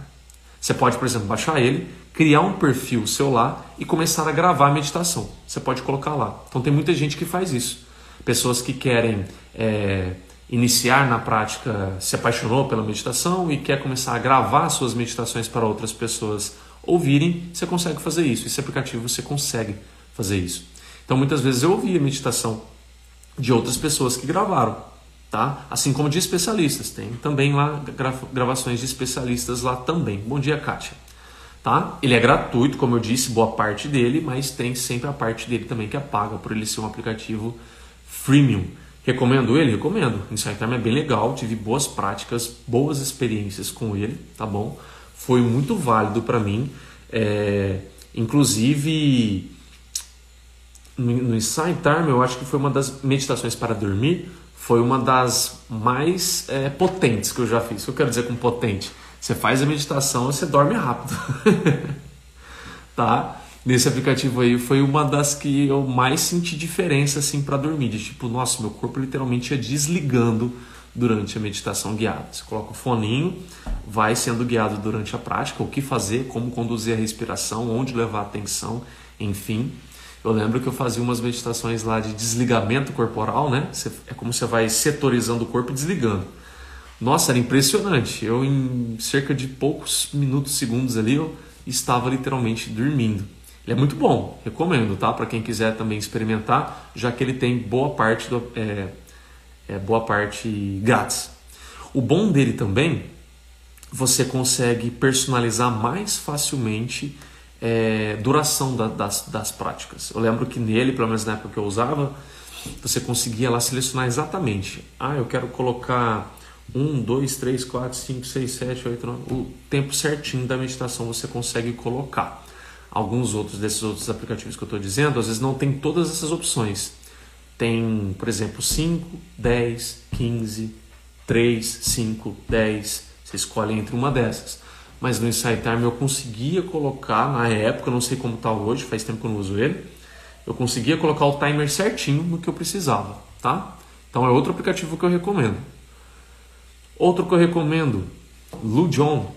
Você pode, por exemplo, baixar ele, criar um perfil seu lá e começar a gravar a meditação. Você pode colocar lá. Então tem muita gente que faz isso. Pessoas que querem é, iniciar na prática, se apaixonou pela meditação e quer começar a gravar suas meditações para outras pessoas ouvirem, você consegue fazer isso. Esse aplicativo você consegue fazer isso. Então muitas vezes eu ouvi a meditação de outras pessoas que gravaram, tá? Assim como de especialistas. Tem também lá gravações de especialistas lá também. Bom dia, Kátia. Tá? Ele é gratuito, como eu disse, boa parte dele, mas tem sempre a parte dele também que é paga por ele ser um aplicativo freemium. Recomendo ele? Recomendo. Insight Time é bem legal, tive boas práticas, boas experiências com ele, tá bom? Foi muito válido para mim. É, inclusive, no Insight Time, eu acho que foi uma das meditações para dormir, foi uma das mais é, potentes que eu já fiz. O que eu quero dizer com potente? Você faz a meditação e você dorme rápido. <laughs> tá? Nesse aplicativo aí foi uma das que eu mais senti diferença assim para dormir, de tipo, nossa, meu corpo literalmente ia desligando durante a meditação guiada. Você coloca o foninho, vai sendo guiado durante a prática, o que fazer, como conduzir a respiração, onde levar a atenção, enfim. Eu lembro que eu fazia umas meditações lá de desligamento corporal, né? É como você vai setorizando o corpo e desligando. Nossa, era impressionante. Eu, em cerca de poucos minutos, segundos ali, eu estava literalmente dormindo. Ele é muito bom, recomendo, tá? Para quem quiser também experimentar, já que ele tem boa parte do, é, é, boa parte grátis. O bom dele também, você consegue personalizar mais facilmente é, duração da, das, das práticas. Eu lembro que nele, pelo menos na época que eu usava, você conseguia lá selecionar exatamente. Ah, eu quero colocar 1, 2, 3, 4, 5, 6, 7, 8, 9. O tempo certinho da meditação você consegue colocar. Alguns outros desses outros aplicativos que eu estou dizendo, às vezes não tem todas essas opções. Tem, por exemplo, 5, 10, 15, 3, 5, 10. Você escolhe entre uma dessas mas no Insight Time eu conseguia colocar, na época, não sei como está hoje, faz tempo que eu não uso ele, eu conseguia colocar o timer certinho no que eu precisava, tá? Então é outro aplicativo que eu recomendo. Outro que eu recomendo, Lujon.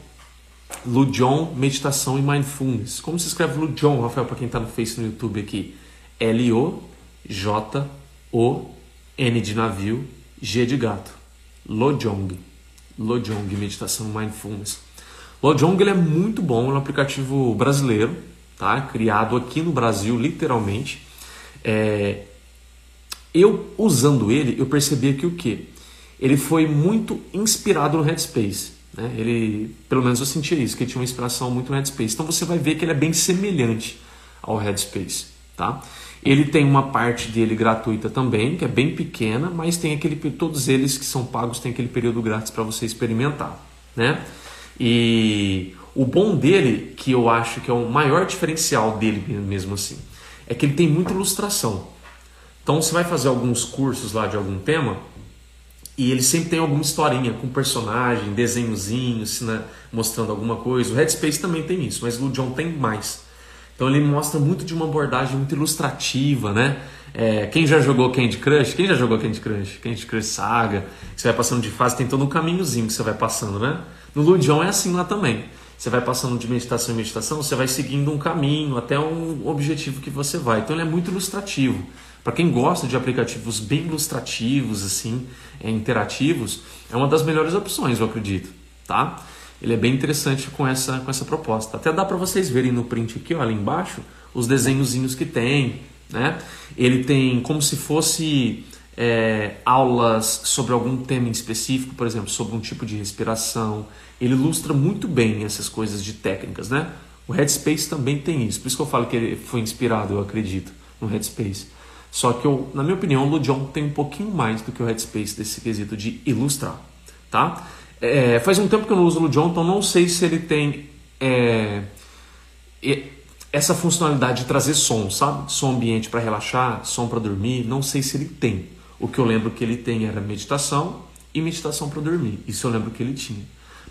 Lujon Meditação e Mindfulness. Como se escreve Lujon, Rafael, para quem está no Face no YouTube aqui? L-O-J-O-N de navio, G de gato. Lojong. Lojong Meditação Mindfulness. O Lojong ele é muito bom, é um aplicativo brasileiro, tá? criado aqui no Brasil, literalmente. É... eu usando ele, eu percebia que o que? Ele foi muito inspirado no Headspace. Né? Ele, pelo menos eu sentia isso, que ele tinha uma inspiração muito no Headspace. Então você vai ver que ele é bem semelhante ao Headspace, tá? Ele tem uma parte dele gratuita também, que é bem pequena, mas tem aquele todos eles que são pagos têm aquele período grátis para você experimentar, né? E o bom dele, que eu acho que é o maior diferencial dele mesmo assim, é que ele tem muita ilustração. Então você vai fazer alguns cursos lá de algum tema e ele sempre tem alguma historinha com personagem, desenhozinho, né, mostrando alguma coisa. O Headspace também tem isso, mas o John tem mais. Então ele mostra muito de uma abordagem muito ilustrativa, né? É, quem já jogou Candy Crush? Quem já jogou Candy Crush? Candy Crush Saga, você vai passando de fase, tem todo um caminhozinho que você vai passando, né? No Ludion é assim lá também. Você vai passando de meditação em meditação, você vai seguindo um caminho até um objetivo que você vai. Então ele é muito ilustrativo. Para quem gosta de aplicativos bem ilustrativos, assim, é, interativos, é uma das melhores opções, eu acredito, tá? ele é bem interessante com essa, com essa proposta. Até dá para vocês verem no print aqui, ó, ali embaixo, os desenhozinhos que tem. Né? Ele tem como se fosse é, aulas sobre algum tema em específico, por exemplo, sobre um tipo de respiração. Ele ilustra muito bem essas coisas de técnicas. Né? O Headspace também tem isso, por isso que eu falo que ele foi inspirado, eu acredito, no Headspace. Só que, eu, na minha opinião, o Ludion tem um pouquinho mais do que o Headspace desse quesito de ilustrar. Tá? É, faz um tempo que eu não uso o Lujon, então não sei se ele tem é, essa funcionalidade de trazer som, sabe? Som ambiente para relaxar, som para dormir. Não sei se ele tem. O que eu lembro que ele tem era meditação e meditação para dormir. Isso eu lembro que ele tinha.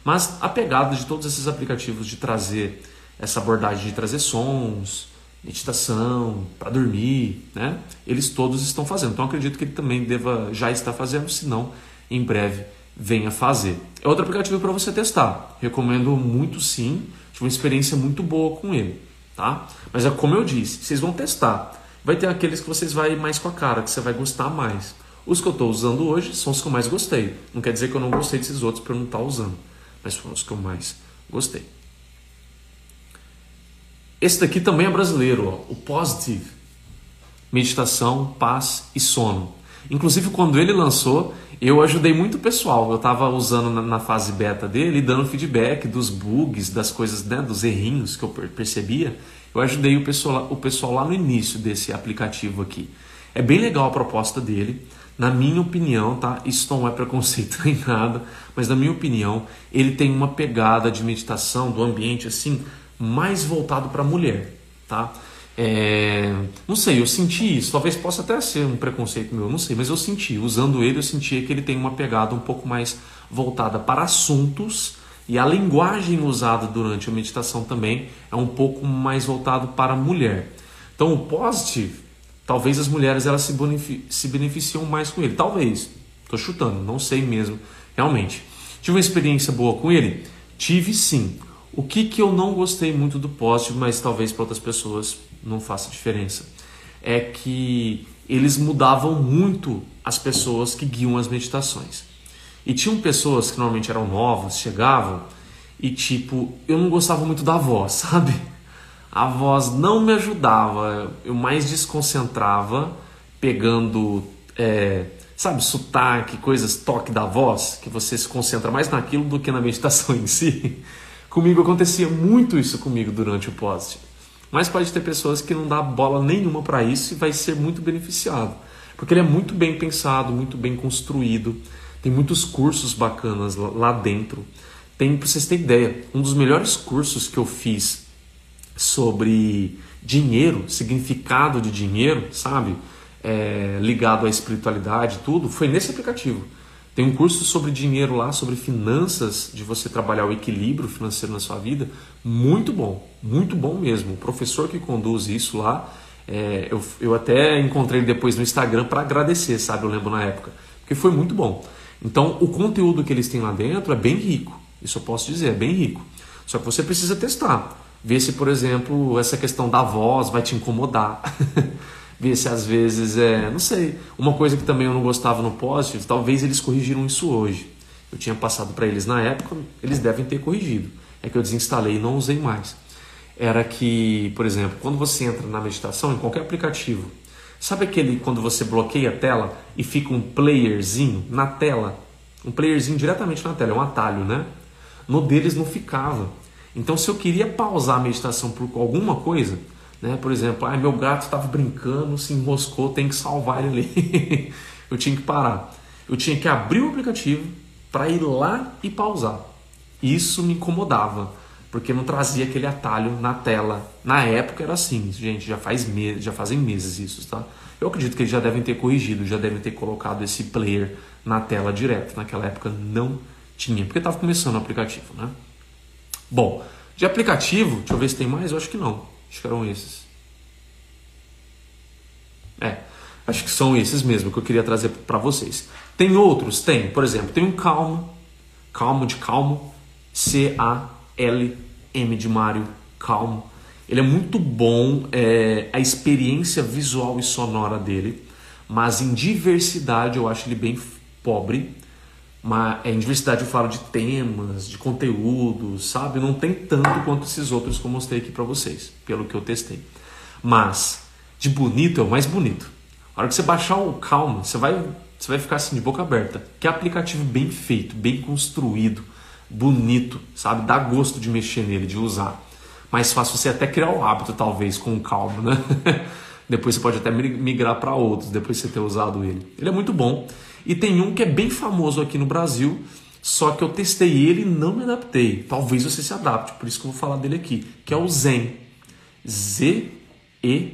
Mas a pegada de todos esses aplicativos de trazer essa abordagem de trazer sons, meditação, para dormir, né? Eles todos estão fazendo. Então acredito que ele também deva já estar fazendo, se não, em breve venha fazer. É outro aplicativo para você testar. Recomendo muito sim. Tive uma experiência muito boa com ele, tá? Mas é como eu disse, vocês vão testar. Vai ter aqueles que vocês vai mais com a cara, que você vai gostar mais. Os que eu estou usando hoje são os que eu mais gostei. Não quer dizer que eu não gostei desses outros para eu não estar tá usando, mas foram os que eu mais gostei. Esse daqui também é brasileiro, ó, o Positive. Meditação, paz e sono. Inclusive, quando ele lançou, eu ajudei muito o pessoal. Eu estava usando na, na, fase beta dele, dando feedback dos bugs, das coisas, né, dos errinhos que eu percebia. Eu ajudei o pessoal, o pessoal lá no início desse aplicativo aqui. É bem legal a proposta dele. Na minha opinião, tá? Isso não é preconceito <laughs> nem nada, mas na minha opinião, ele tem uma pegada de meditação do ambiente assim mais voltado para a mulher, tá? É, não sei, eu senti isso. Talvez possa até ser um preconceito meu, não sei, mas eu senti. Usando ele, eu sentia que ele tem uma pegada um pouco mais voltada para assuntos e a linguagem usada durante a meditação também é um pouco mais voltado para a mulher. Então, o positive, talvez as mulheres elas se, se beneficiam mais com ele. Talvez, estou chutando, não sei mesmo, realmente. Tive uma experiência boa com ele? Tive sim. O que, que eu não gostei muito do positive, mas talvez para outras pessoas não faça diferença, é que eles mudavam muito as pessoas que guiam as meditações. E tinham pessoas que normalmente eram novos, chegavam e tipo, eu não gostava muito da voz, <laughs> sabe? A voz não me ajudava, eu mais desconcentrava pegando, é, sabe, sotaque, coisas, toque da voz, que você se concentra mais naquilo do que na meditação <laughs> em si. Comigo acontecia muito isso comigo durante o post. Mas pode ter pessoas que não dá bola nenhuma para isso e vai ser muito beneficiado. Porque ele é muito bem pensado, muito bem construído. Tem muitos cursos bacanas lá dentro. Tem, para vocês terem ideia, um dos melhores cursos que eu fiz sobre dinheiro, significado de dinheiro, sabe? É, ligado à espiritualidade, tudo, foi nesse aplicativo. Tem um curso sobre dinheiro lá, sobre finanças, de você trabalhar o equilíbrio financeiro na sua vida. Muito bom, muito bom mesmo. O professor que conduz isso lá, é, eu, eu até encontrei ele depois no Instagram para agradecer, sabe? Eu lembro na época. Porque foi muito bom. Então, o conteúdo que eles têm lá dentro é bem rico. Isso eu posso dizer, é bem rico. Só que você precisa testar. Ver se, por exemplo, essa questão da voz vai te incomodar. <laughs> ver se às vezes é, não sei, uma coisa que também eu não gostava no Positive, talvez eles corrigiram isso hoje. Eu tinha passado para eles na época, eles devem ter corrigido. É que eu desinstalei e não usei mais. Era que, por exemplo, quando você entra na meditação, em qualquer aplicativo, Sabe aquele quando você bloqueia a tela e fica um playerzinho na tela? Um playerzinho diretamente na tela, é um atalho, né? No deles não ficava. Então, se eu queria pausar a meditação por alguma coisa, né? Por exemplo, ah, meu gato estava brincando, se enroscou, tem que salvar ele ali. <laughs> eu tinha que parar. Eu tinha que abrir o aplicativo para ir lá e pausar. Isso me incomodava, porque não trazia aquele atalho na tela. Na época era assim, gente, já faz meses, já fazem meses isso, tá? Eu acredito que eles já devem ter corrigido, já devem ter colocado esse player na tela direto. Naquela época não tinha, porque estava começando o aplicativo, né? Bom, de aplicativo, deixa eu ver se tem mais, eu acho que não. Acho que eram esses. É, acho que são esses mesmo que eu queria trazer para vocês. Tem outros? Tem. Por exemplo, tem um Calmo, Calmo de Calmo, C-A-L-M de Mário, Calmo. Ele é muito bom, é, a experiência visual e sonora dele, mas em diversidade eu acho ele bem pobre. Mas em diversidade eu falo de temas, de conteúdos, sabe? Não tem tanto quanto esses outros que eu mostrei aqui para vocês, pelo que eu testei. Mas de bonito é o mais bonito. A hora que você baixar o Calma, você vai, você vai ficar assim de boca aberta. Que é aplicativo bem feito, bem construído, bonito, sabe? Dá gosto de mexer nele, de usar. Mais fácil você até criar o hábito, talvez, com Calma, né? <laughs> depois você pode até migrar para outros, depois de você ter usado ele. Ele é muito bom. E tem um que é bem famoso aqui no Brasil, só que eu testei ele e não me adaptei. Talvez você se adapte, por isso que eu vou falar dele aqui, que é o Zen. Z-E-N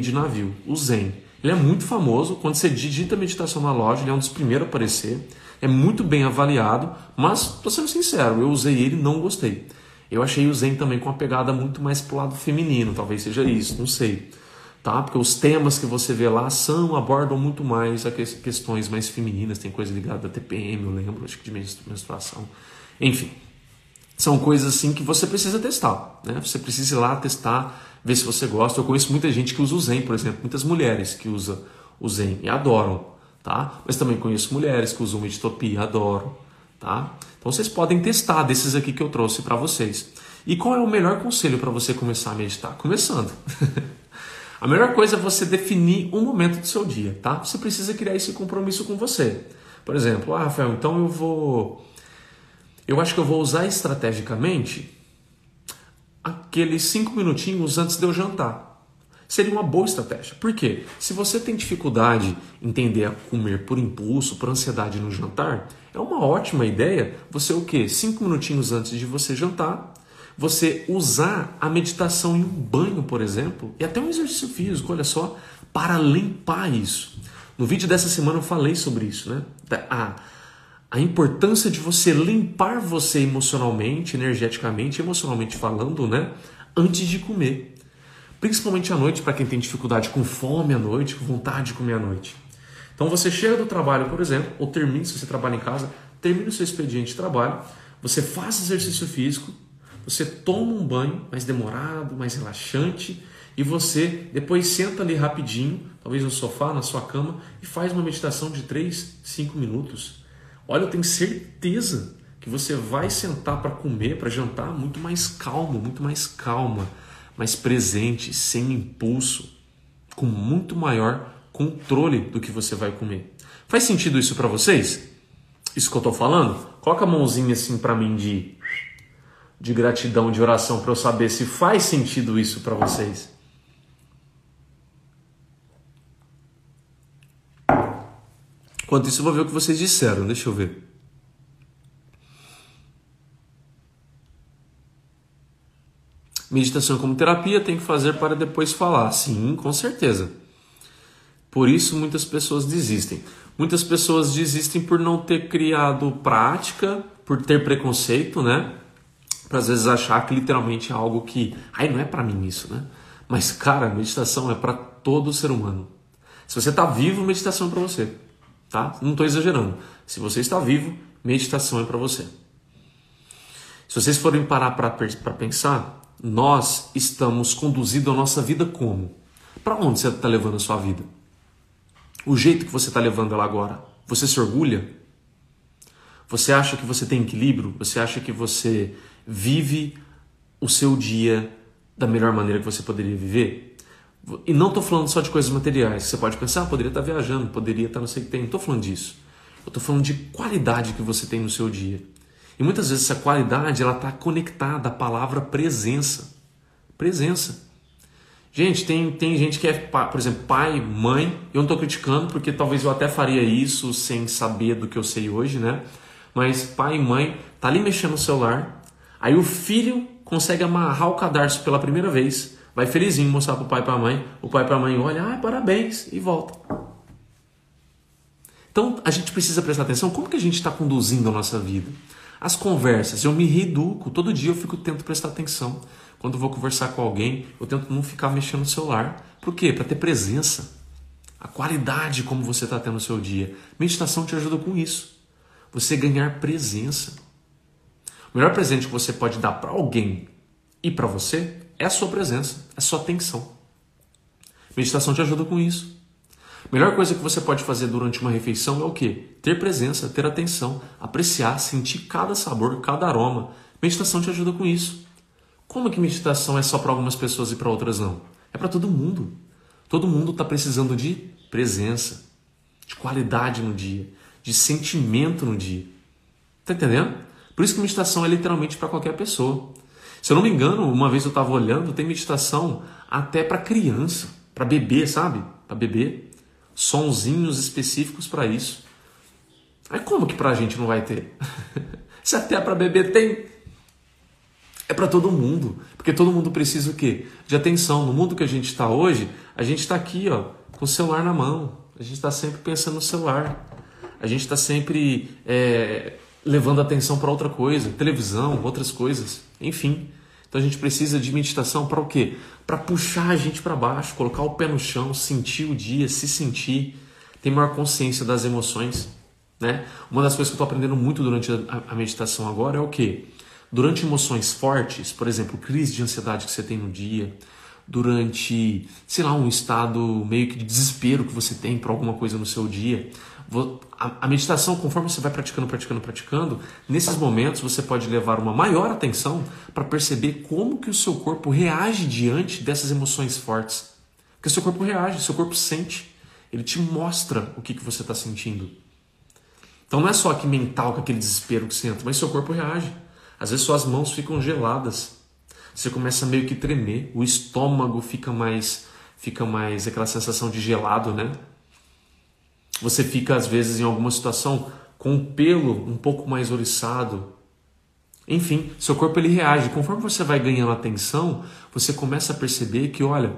de navio, o Zen. Ele é muito famoso, quando você digita meditação na loja, ele é um dos primeiros a aparecer. É muito bem avaliado, mas, tô sendo sincero, eu usei ele não gostei. Eu achei o Zen também com uma pegada muito mais pro lado feminino, talvez seja isso, não sei tá? Porque os temas que você vê lá são abordam muito mais a questões mais femininas, tem coisa ligada a TPM, eu lembro, acho que de menstruação. Enfim, são coisas assim que você precisa testar, né? Você precisa ir lá testar, ver se você gosta. Eu conheço muita gente que usa o Zen, por exemplo, muitas mulheres que usam o Zen e adoram, tá? Mas também conheço mulheres que usam Meditopia, adoram, tá? Então vocês podem testar desses aqui que eu trouxe para vocês. E qual é o melhor conselho para você começar a meditar? Começando. <laughs> A melhor coisa é você definir um momento do seu dia, tá? Você precisa criar esse compromisso com você. Por exemplo, ah, Rafael, então eu vou. Eu acho que eu vou usar estrategicamente aqueles cinco minutinhos antes de eu jantar. Seria uma boa estratégia. Por quê? Se você tem dificuldade em entender a comer por impulso, por ansiedade no jantar, é uma ótima ideia você o quê? Cinco minutinhos antes de você jantar, você usar a meditação em um banho, por exemplo, e até um exercício físico, olha só, para limpar isso. No vídeo dessa semana eu falei sobre isso, né? A, a importância de você limpar você emocionalmente, energeticamente, emocionalmente falando, né? Antes de comer. Principalmente à noite, para quem tem dificuldade com fome à noite, com vontade de comer à noite. Então você chega do trabalho, por exemplo, ou termina, se você trabalha em casa, termina o seu expediente de trabalho, você faz exercício físico, você toma um banho mais demorado, mais relaxante e você depois senta ali rapidinho, talvez no sofá, na sua cama e faz uma meditação de 3, 5 minutos. Olha, eu tenho certeza que você vai sentar para comer, para jantar muito mais calmo, muito mais calma, mais presente, sem impulso, com muito maior controle do que você vai comer. Faz sentido isso para vocês? Isso que eu estou falando? Coloca a mãozinha assim para mim de de gratidão, de oração, para eu saber se faz sentido isso para vocês. Enquanto isso, eu vou ver o que vocês disseram. Deixa eu ver. Meditação como terapia tem que fazer para depois falar. Sim, com certeza. Por isso muitas pessoas desistem. Muitas pessoas desistem por não ter criado prática, por ter preconceito, né? para às vezes achar que literalmente é algo que, ai, não é para mim isso, né? Mas cara, meditação é para todo ser humano. Se você está vivo, meditação é para você, tá? Não estou exagerando. Se você está vivo, meditação é para você. Se vocês forem parar para pensar, nós estamos conduzindo a nossa vida como? Para onde você está levando a sua vida? O jeito que você está levando ela agora, você se orgulha? Você acha que você tem equilíbrio? Você acha que você vive o seu dia da melhor maneira que você poderia viver? E não estou falando só de coisas materiais. Você pode pensar, ah, poderia estar viajando, poderia estar não sei o que tem. Não estou falando disso. Eu estou falando de qualidade que você tem no seu dia. E muitas vezes essa qualidade ela está conectada à palavra presença. Presença. Gente, tem, tem gente que é, por exemplo, pai, mãe. Eu não estou criticando porque talvez eu até faria isso sem saber do que eu sei hoje, né? Mas pai e mãe tá ali mexendo no celular. Aí o filho consegue amarrar o cadarço pela primeira vez. Vai felizinho mostrar pro pai e pra mãe. O pai e pra mãe olha, ah, parabéns, e volta. Então a gente precisa prestar atenção como que a gente está conduzindo a nossa vida. As conversas, eu me reeduco, todo dia eu fico tento prestar atenção. Quando vou conversar com alguém, eu tento não ficar mexendo no celular. Por quê? Para ter presença. A qualidade como você está tendo o seu dia. Meditação te ajuda com isso. Você ganhar presença. O melhor presente que você pode dar para alguém e para você é a sua presença, é a sua atenção. Meditação te ajuda com isso. Melhor coisa que você pode fazer durante uma refeição é o quê? Ter presença, ter atenção, apreciar, sentir cada sabor, cada aroma. Meditação te ajuda com isso. Como que meditação é só para algumas pessoas e para outras não? É para todo mundo. Todo mundo está precisando de presença, de qualidade no dia, de sentimento no dia. Tá entendendo? Por isso que meditação é literalmente para qualquer pessoa. Se eu não me engano, uma vez eu estava olhando, tem meditação até para criança, para bebê, sabe? Para bebê. Sonzinhos específicos para isso. Aí como que para a gente não vai ter? <laughs> Se até para bebê tem, é para todo mundo, porque todo mundo precisa o quê? De atenção. No mundo que a gente está hoje, a gente está aqui, ó, com o celular na mão. A gente está sempre pensando no celular. A gente está sempre é, levando atenção para outra coisa, televisão, outras coisas, enfim. Então a gente precisa de meditação para o quê? Para puxar a gente para baixo, colocar o pé no chão, sentir o dia, se sentir, ter maior consciência das emoções. Né? Uma das coisas que eu estou aprendendo muito durante a, meditação agora é o quê? Durante emoções fortes, por exemplo, crise de ansiedade que você tem no dia, durante, sei lá, um estado meio que de desespero que você tem por alguma coisa no seu dia, a meditação, conforme você vai praticando, praticando, praticando, nesses momentos você pode levar uma maior atenção para perceber como que o seu corpo reage diante dessas emoções fortes. Porque o seu corpo reage, o seu corpo sente, ele te mostra o que, que você está sentindo. Então não é só aqui mental com aquele desespero que você entra, mas seu corpo reage. Às vezes suas mãos ficam geladas, você começa meio que tremer, o estômago fica mais, fica mais aquela sensação de gelado, né? Você fica, às vezes, em alguma situação com o pelo um pouco mais oriçado. Enfim, seu corpo ele reage. Conforme você vai ganhando atenção, você começa a perceber que, olha,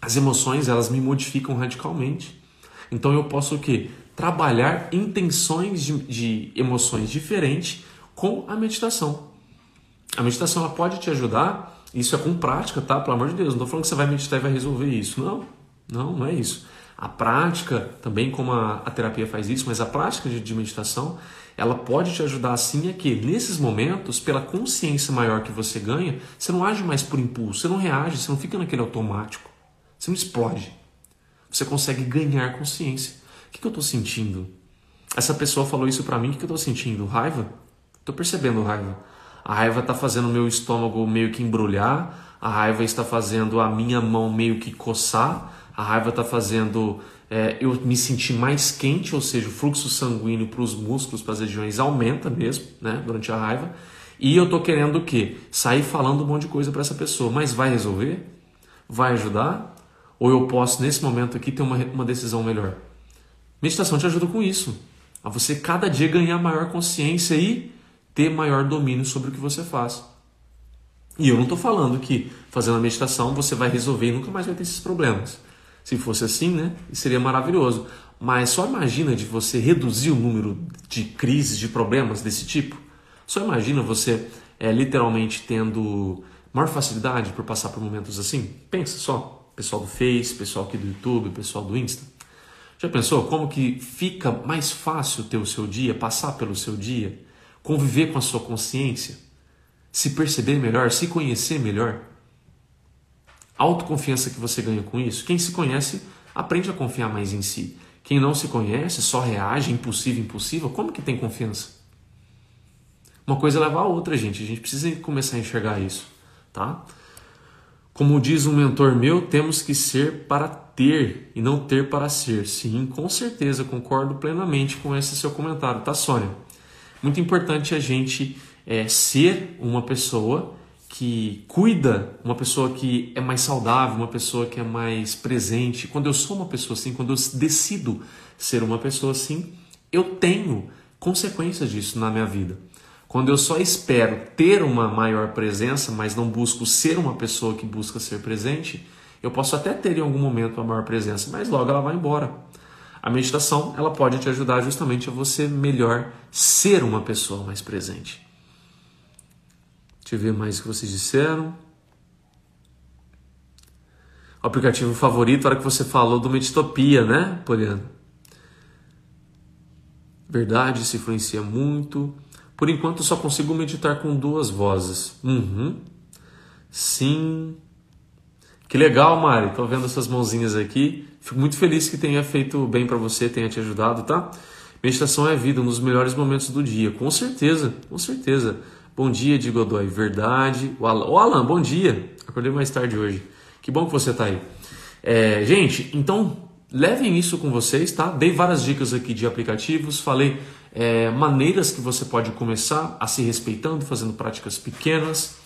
as emoções elas me modificam radicalmente. Então eu posso o quê? Trabalhar intenções de, de emoções diferentes com a meditação. A meditação ela pode te ajudar, isso é com prática, tá? Pelo amor de Deus, não estou falando que você vai meditar e vai resolver isso. Não, não, não é isso. A prática, também como a, a terapia faz isso, mas a prática de, de, meditação, ela pode te ajudar assim a que, nesses momentos, pela consciência maior que você ganha, você não age mais por impulso, você não reage, você não fica naquele automático, você não explode. Você consegue ganhar consciência. O que, que eu estou sentindo? Essa pessoa falou isso para mim, o que, que eu estou sentindo? Raiva? Estou percebendo raiva. A raiva está fazendo o meu estômago meio que embrulhar, a raiva está fazendo a minha mão meio que coçar, a raiva está fazendo é, eu me sentir mais quente, ou seja, o fluxo sanguíneo para os músculos, para as regiões aumenta mesmo, né, durante a raiva. E eu tô querendo o quê? Sair falando um monte de coisa para essa pessoa. Mas vai resolver? Vai ajudar? Ou eu posso, nesse momento aqui, ter uma, uma decisão melhor? Meditação te ajuda com isso. A você cada dia ganhar maior consciência e ter maior domínio sobre o que você faz. E eu não estou falando que fazendo a meditação você vai resolver e nunca mais vai ter esses problemas. Se fosse assim, né? Seria maravilhoso. Mas só imagina de você reduzir o número de crises, de problemas desse tipo. Só imagina você é, literalmente tendo maior facilidade por passar por momentos assim. Pensa só, pessoal do Face, pessoal aqui do YouTube, pessoal do Insta. Já pensou como que fica mais fácil ter o seu dia, passar pelo seu dia, conviver com a sua consciência, se perceber melhor, se conhecer melhor? autoconfiança que você ganha com isso? Quem se conhece aprende a confiar mais em si. Quem não se conhece só reage impulsivo, impulsiva, como que tem confiança? Uma coisa leva a outra, gente. A gente precisa começar a enxergar isso, tá? Como diz um mentor meu, temos que ser para ter e não ter para ser. Sim, com certeza, concordo plenamente com esse seu comentário, tá, Sônia? Muito importante a gente é, ser uma pessoa que cuida, uma pessoa que é mais saudável, uma pessoa que é mais presente. Quando eu sou uma pessoa assim, quando eu decido ser uma pessoa assim, eu tenho consequências disso na minha vida. Quando eu só espero ter uma maior presença, mas não busco ser uma pessoa que busca ser presente, eu posso até ter em algum momento uma maior presença, mas logo ela vai embora. A meditação, ela pode te ajudar justamente a você melhor ser uma pessoa mais presente. Deixa eu ver mais o que vocês disseram. O aplicativo favorito, a hora que você falou do Meditopia, né, Poliana? Verdade, se influencia muito. Por enquanto, só consigo meditar com duas vozes. Uhum. Sim. Que legal, Mari. Tô vendo essas mãozinhas aqui. Fico muito feliz que tenha feito bem para você, tenha te ajudado, tá? Meditação é vida, um dos melhores momentos do dia. Com certeza, com certeza. Bom dia, de Godoy. Verdade. O Alan, o Alan bom dia. Acordei mais tarde hoje. Que bom que você tá aí. É, gente, então levem isso com vocês, tá? Dei várias dicas aqui de aplicativos, falei é, maneiras que você pode começar a se respeitando, fazendo práticas pequenas.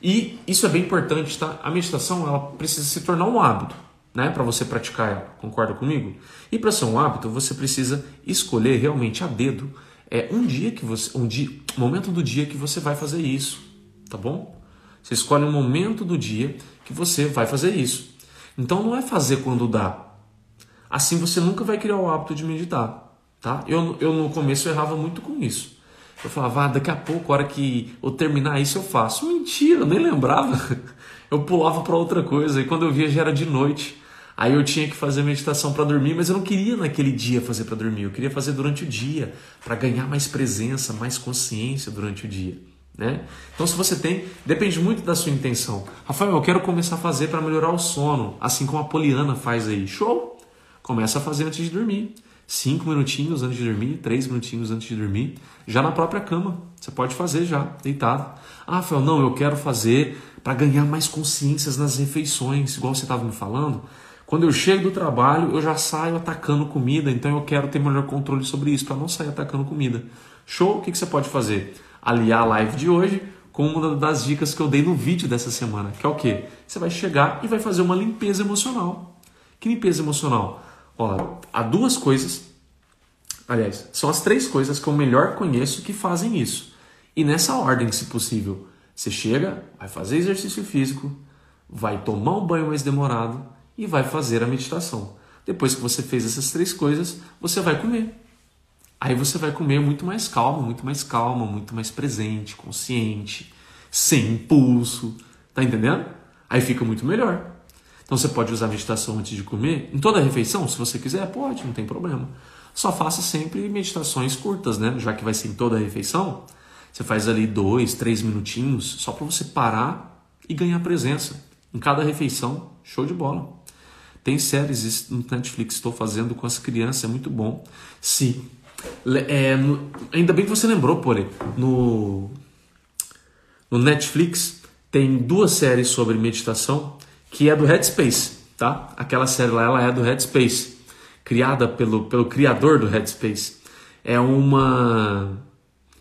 E isso é bem importante, tá? A meditação ela precisa se tornar um hábito, né? Para você praticar ela. Concorda comigo? E para ser um hábito, você precisa escolher realmente a dedo é um dia que você, um dia, momento do dia que você vai fazer isso, tá bom? Você escolhe um momento do dia que você vai fazer isso. Então não é fazer quando dá. Assim você nunca vai criar o hábito de meditar. Tá? Eu, eu no começo errava muito com isso. Eu falava, ah, daqui a pouco, a hora que eu terminar isso, eu faço. Mentira, eu nem lembrava. <laughs> Eu pulava para outra coisa e quando eu via já era de noite. Aí eu tinha que fazer meditação para dormir, mas eu não queria naquele dia fazer para dormir. Eu queria fazer durante o dia, para ganhar mais presença, mais consciência durante o dia. Né? Então, se você tem, depende muito da sua intenção. Rafael, eu quero começar a fazer para melhorar o sono, assim como a Poliana faz aí. Show! Começa a fazer antes de dormir cinco minutinhos antes de dormir, três minutinhos antes de dormir, já na própria cama. Você pode fazer já, deitado. Ah, Rafael, não, eu quero fazer para ganhar mais consciências nas refeições, igual você estava me falando. Quando eu chego do trabalho, eu já saio atacando comida, então eu quero ter melhor controle sobre isso, para não sair atacando comida. Show? O que, que você pode fazer? Aliar a live de hoje com uma das dicas que eu dei no vídeo dessa semana, que é o quê? Você vai chegar e vai fazer uma limpeza emocional. Que limpeza emocional? Ó, há duas coisas, aliás, são as três coisas que eu melhor conheço que fazem isso. E nessa ordem, se possível. Você chega, vai fazer exercício físico, vai tomar um banho mais demorado e vai fazer a meditação. Depois que você fez essas três coisas, você vai comer. Aí você vai comer muito mais calmo, muito mais calma, muito mais presente, consciente, sem impulso. Tá entendendo? Aí fica muito melhor. Então você pode usar meditação antes de comer, em toda a refeição, se você quiser, pode, não tem problema. Só faça sempre meditações curtas, né? Já que vai ser em toda a refeição, você faz ali dois, três minutinhos, só para você parar e ganhar presença. Em cada refeição, show de bola. Tem séries no Netflix, estou fazendo com as crianças, é muito bom. Sim. É, no, ainda bem que você lembrou, porém, no, no Netflix tem duas séries sobre meditação que é do Headspace, tá? Aquela série lá, ela é do Headspace, criada pelo, pelo criador do Headspace. É uma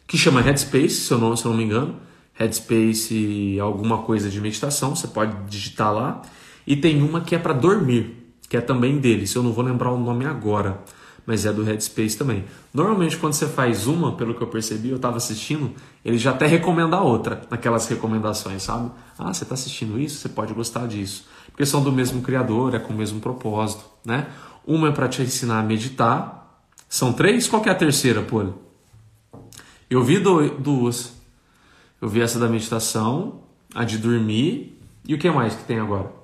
que chama Headspace, se eu não, se eu não me engano. Headspace, alguma coisa de meditação, você pode digitar lá. E tem uma que é para dormir, que é também dele, se eu não vou lembrar o nome agora mas é do Headspace também. Normalmente, quando você faz uma, pelo que eu percebi, eu estava assistindo, ele já até recomenda a outra, naquelas recomendações, sabe? Ah, você está assistindo isso? Você pode gostar disso. Porque são do mesmo criador, é com o mesmo propósito, né? Uma é para te ensinar a meditar. São três? Qual é a terceira, Pô? Eu vi duas. Eu vi essa da meditação, a de dormir, e o que mais que tem agora?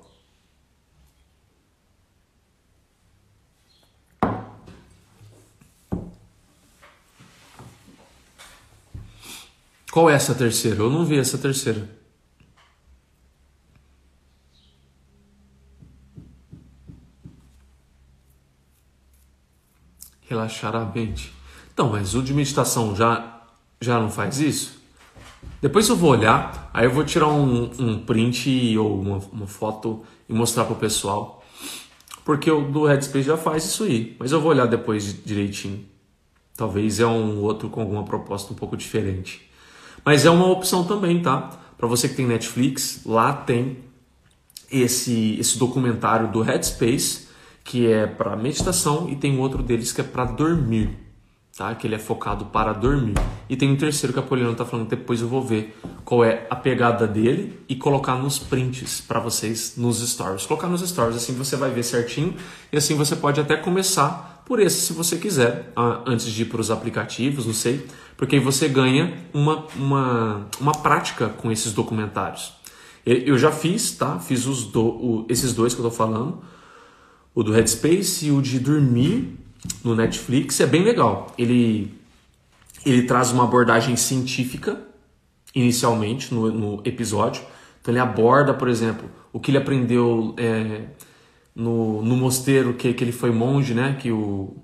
Qual é essa terceira? Eu não vi essa terceira. Relaxar a mente. Então, mas o de meditação já, já não faz isso? Depois eu vou olhar, aí eu vou tirar um, um print ou uma, uma foto e mostrar pro pessoal. Porque o do Headspace já faz isso aí. Mas eu vou olhar depois direitinho. Talvez é um outro com alguma proposta um pouco diferente. Mas é uma opção também, tá? Para você que tem Netflix, lá tem esse, esse documentário do Headspace, que é para meditação, e tem outro deles que é para dormir tá? Que ele é focado para dormir. E tem um terceiro que a Poliana tá falando, depois eu vou ver qual é a pegada dele e colocar nos prints para vocês nos stories. Colocar nos stories, assim você vai ver certinho e assim você pode até começar por esse se você quiser, ah, antes de ir para os aplicativos, não sei, porque aí você ganha uma, uma, uma prática com esses documentários. Eu já fiz, tá? Fiz os do, o, esses dois que eu tô falando, o do Headspace e o de dormir no Netflix, é bem legal. Ele, ele traz uma abordagem científica inicialmente no, no episódio. Então ele aborda, por exemplo, o que ele aprendeu é, no, no mosteiro que, que ele foi monge, né? Que o,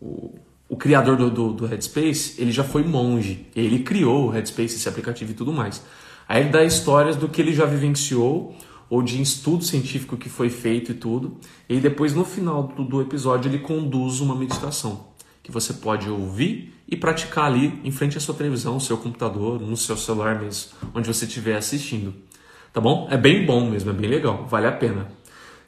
o, o criador do, do, do, Headspace, ele já foi monge. Ele criou o Headspace, esse aplicativo e tudo mais. Aí ele dá histórias do que ele já vivenciou ou de estudo científico que foi feito e tudo. E depois, no final do, do episódio, ele conduz uma meditação que você pode ouvir e praticar ali em frente à sua televisão, seu computador, no seu celular mesmo, onde você estiver assistindo. Tá bom? É bem bom mesmo, é bem legal, vale a pena.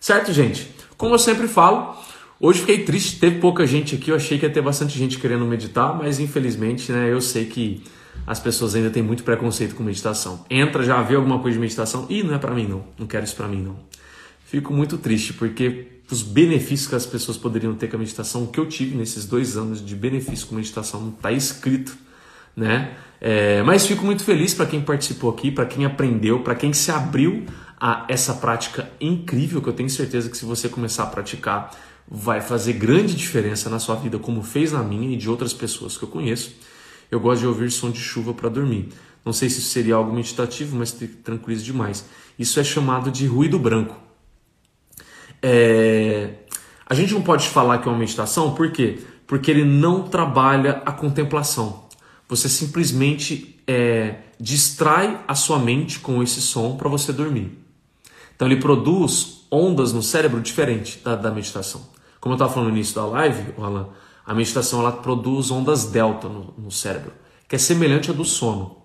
Certo, gente? Como eu sempre falo, hoje fiquei triste, teve pouca gente aqui, eu achei que ia ter bastante gente querendo meditar, mas infelizmente, né, eu sei que as pessoas ainda têm muito preconceito com meditação. Entra, já vê alguma coisa de meditação, e não é para mim não, não quero isso para mim não. Fico muito triste porque os benefícios que as pessoas poderiam ter com a meditação, o que eu tive nesses dois anos de benefício com meditação não está escrito, né? É, mas fico muito feliz para quem participou aqui, para quem aprendeu, para quem se abriu a essa prática incrível que eu tenho certeza que se você começar a praticar vai fazer grande diferença na sua vida, como fez na minha e de outras pessoas que eu conheço. Eu gosto de ouvir som de chuva para dormir. Não sei se isso seria algo meditativo, mas tranquiliza demais. Isso é chamado de ruído branco. É... A gente não pode falar que é uma meditação, por quê? Porque ele não trabalha a contemplação. Você simplesmente é, distrai a sua mente com esse som para você dormir. Então ele produz ondas no cérebro diferente da, da meditação. Como eu estava falando no início da live, Alan, a meditação ela produz ondas delta no, no cérebro, que é semelhante à do sono,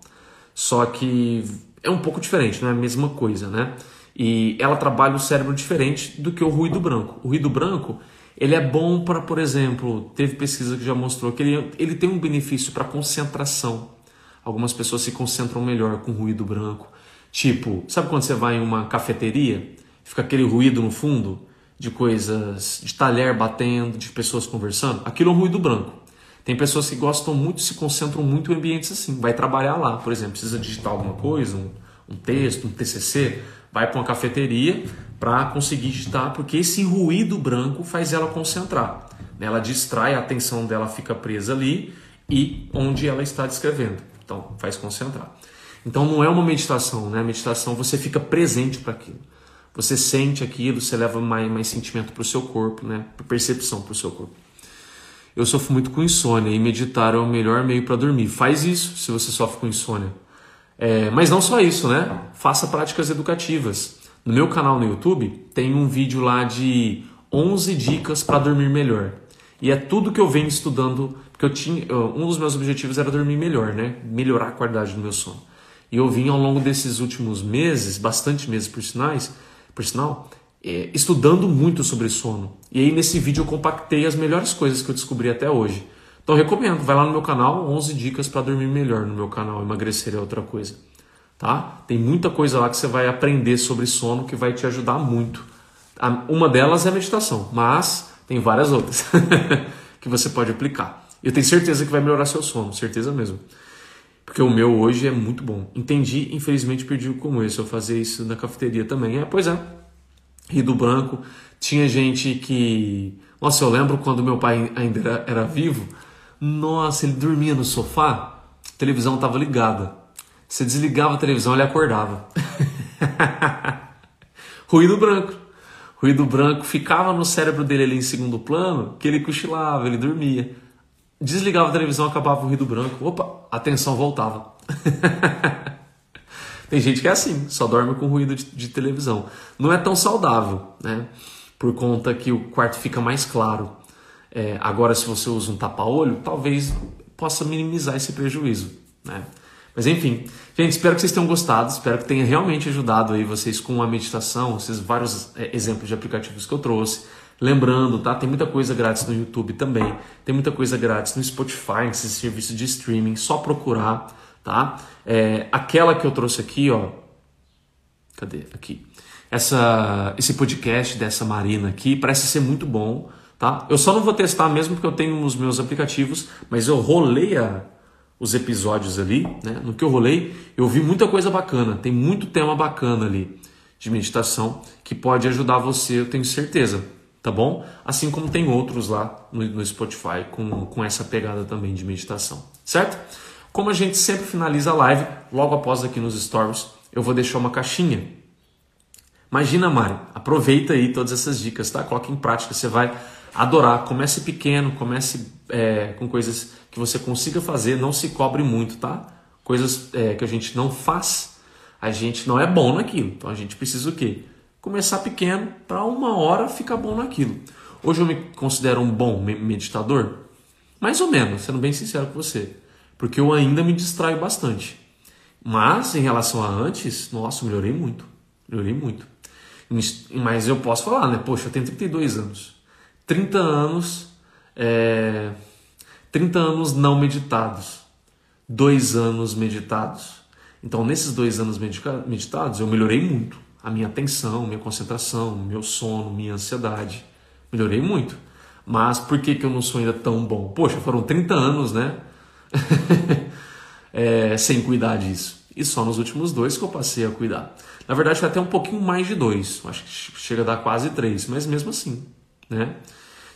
só que é um pouco diferente, não é a mesma coisa, né? E ela trabalha o cérebro diferente do que o ruído branco. O ruído branco ele é bom para, por exemplo, teve pesquisa que já mostrou que ele, ele tem um benefício para concentração. Algumas pessoas se concentram melhor com ruído branco. Tipo, sabe quando você vai em uma cafeteria, fica aquele ruído no fundo? de coisas, de talher batendo, de pessoas conversando, aquilo é um ruído branco. Tem pessoas que gostam muito, se concentram muito em ambientes assim. Vai trabalhar lá, por exemplo, precisa digitar alguma coisa, um, um texto, um TCC, vai para uma cafeteria para conseguir digitar, porque esse ruído branco faz ela concentrar. Ela distrai, a atenção dela fica presa ali e onde ela está descrevendo. Então, faz concentrar. Então, não é uma meditação, né? A meditação você fica presente para aquilo. Você sente aquilo, você leva mais, mais sentimento para o seu corpo, né? percepção para o seu corpo. Eu sofro muito com insônia e meditar é o melhor meio para dormir. Faz isso se você sofre com insônia. É, mas não só isso, né? Faça práticas educativas. No meu canal no YouTube tem um vídeo lá de 11 dicas para dormir melhor. E é tudo que eu venho estudando, porque eu tinha, um dos meus objetivos era dormir melhor, né? Melhorar a qualidade do meu sono. E eu vim ao longo desses últimos meses, bastante meses por sinais, por sinal, é, estudando muito sobre sono. E aí nesse vídeo eu compactei as melhores coisas que eu descobri até hoje. Então recomendo, vai lá no meu canal, 11 dicas para dormir melhor no meu canal, emagrecer é outra coisa. Tá? Tem muita coisa lá que você vai aprender sobre sono que vai te ajudar muito. Uma delas é a meditação, mas tem várias outras <laughs> que você pode aplicar. Eu tenho certeza que vai melhorar seu sono, certeza mesmo. Porque o meu hoje é muito bom. Entendi, infelizmente perdi o começo. Eu fazia isso na cafeteria também. É, pois é. Rio do Branco. Tinha gente que. Nossa, eu lembro quando meu pai ainda era, era vivo. Nossa, ele dormia no sofá, a televisão estava ligada. Você desligava a televisão, ele acordava. <laughs> Ruído branco. Ruído branco ficava no cérebro dele ali em segundo plano, que ele cochilava, ele dormia. Desligava a televisão, acabava o ruído branco. Opa, a atenção voltava. <laughs> Tem gente que é assim, só dorme com ruído de, de, televisão. Não é tão saudável, né? Por conta que o quarto fica mais claro. É, agora, se você usa um tapa-olho, talvez possa minimizar esse prejuízo, né? Mas enfim, gente, espero que vocês tenham gostado, espero que tenha realmente ajudado aí vocês com a meditação, esses vários é, exemplos de aplicativos que eu trouxe. Lembrando, tá? Tem muita coisa grátis no YouTube também, tem muita coisa grátis no Spotify, nesses serviços de streaming, só procurar, tá? É, aquela que eu trouxe aqui, ó. Cadê? Aqui. Essa, esse podcast dessa Marina aqui parece ser muito bom, tá? Eu só não vou testar mesmo porque eu tenho nos meus aplicativos, mas eu rolei a, os episódios ali, né? No que eu rolei, eu vi muita coisa bacana, tem muito tema bacana ali de meditação que pode ajudar você, eu tenho certeza, tá bom? Assim como tem outros lá no, no Spotify com, com essa pegada também de meditação, certo? Como a gente sempre finaliza a live, logo após aqui nos stories, eu vou deixar uma caixinha. Imagina, Mari, aproveita aí todas essas dicas, tá? Coloque em prática, você vai adorar. Comece pequeno, comece é, com coisas que você consiga fazer, não se cobre muito, tá? Coisas é, que a gente não faz, a gente não é bom naquilo. Então a gente precisa o quê? Começar pequeno para uma hora ficar bom naquilo. Hoje eu me considero um bom meditador? Mais ou menos, sendo bem sincero com você. Porque eu ainda me distraio bastante. Mas em relação a antes, nossa, melhorei muito. Melhorei muito. Mas eu posso falar, né? Poxa, eu tenho 32 anos. 30 anos é, 30 anos não meditados, dois anos meditados. Então, nesses dois anos meditados, eu melhorei muito. A minha atenção, minha concentração, meu sono, minha ansiedade. Melhorei muito. Mas por que, que eu não sou ainda tão bom? Poxa, foram 30 anos, né? <laughs> é, sem cuidar disso. E só nos últimos dois que eu passei a cuidar. Na verdade, foi até um pouquinho mais de dois. Acho que chega a dar quase três, mas mesmo assim, né?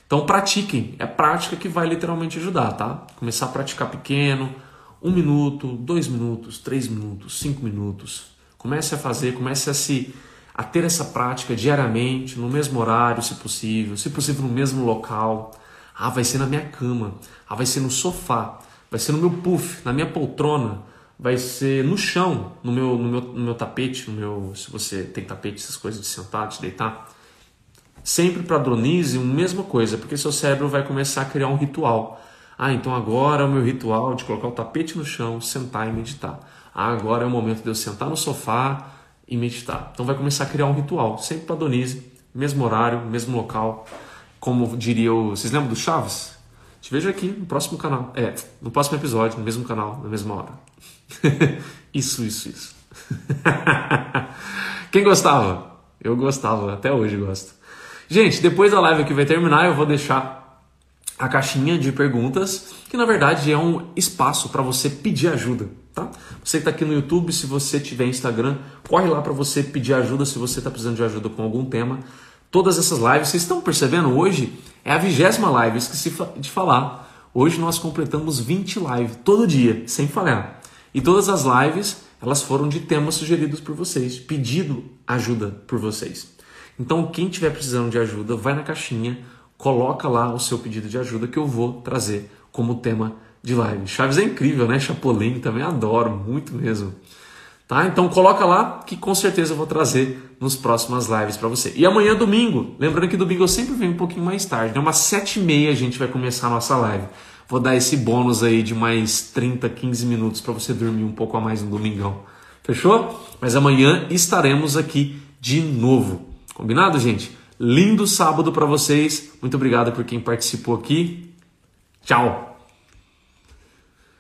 Então pratiquem, é prática que vai literalmente ajudar, tá? Começar a praticar pequeno, um minuto, dois minutos, três minutos, cinco minutos. Comece a fazer, comece a se a ter essa prática diariamente, no mesmo horário, se possível, se possível no mesmo local. Ah, vai ser na minha cama, ah, vai ser no sofá, vai ser no meu puff, na minha poltrona, vai ser no chão, no meu, no meu, no meu tapete, no meu, se você tem tapete, essas coisas de sentar, de deitar. Sempre padronize a mesma coisa, porque seu cérebro vai começar a criar um ritual. Ah, então agora é o meu ritual de colocar o tapete no chão, sentar e meditar. Agora é o momento de eu sentar no sofá e meditar. Então vai começar a criar um ritual. Sempre padronize, mesmo horário, mesmo local. Como diria o. Vocês lembram do Chaves? Te vejo aqui no próximo canal. É, no próximo episódio, no mesmo canal, na mesma hora. <laughs> isso, isso, isso. <laughs> Quem gostava? Eu gostava, até hoje gosto. Gente, depois da live que vai terminar, eu vou deixar a caixinha de perguntas, que na verdade é um espaço para você pedir ajuda, tá? Você que está aqui no YouTube, se você tiver Instagram, corre lá para você pedir ajuda se você está precisando de ajuda com algum tema. Todas essas lives, vocês estão percebendo? Hoje é a vigésima live, esqueci de falar. Hoje nós completamos 20 lives todo dia, sem falhar. E todas as lives, elas foram de temas sugeridos por vocês, pedido ajuda por vocês. Então, quem tiver precisando de ajuda, vai na caixinha, coloca lá o seu pedido de ajuda que eu vou trazer como tema de live. Chaves é incrível, né? Chapolin também adoro, muito mesmo. Tá? Então coloca lá que com certeza eu vou trazer nos próximas lives para você. E amanhã domingo, lembrando que domingo eu sempre venho um pouquinho mais tarde, né? Umas sete e meia a gente vai começar a nossa live. Vou dar esse bônus aí de mais 30, 15 minutos para você dormir um pouco a mais no domingão. Fechou? Mas amanhã estaremos aqui de novo. Combinado, gente? Lindo sábado para vocês. Muito obrigado por quem participou aqui. Tchau.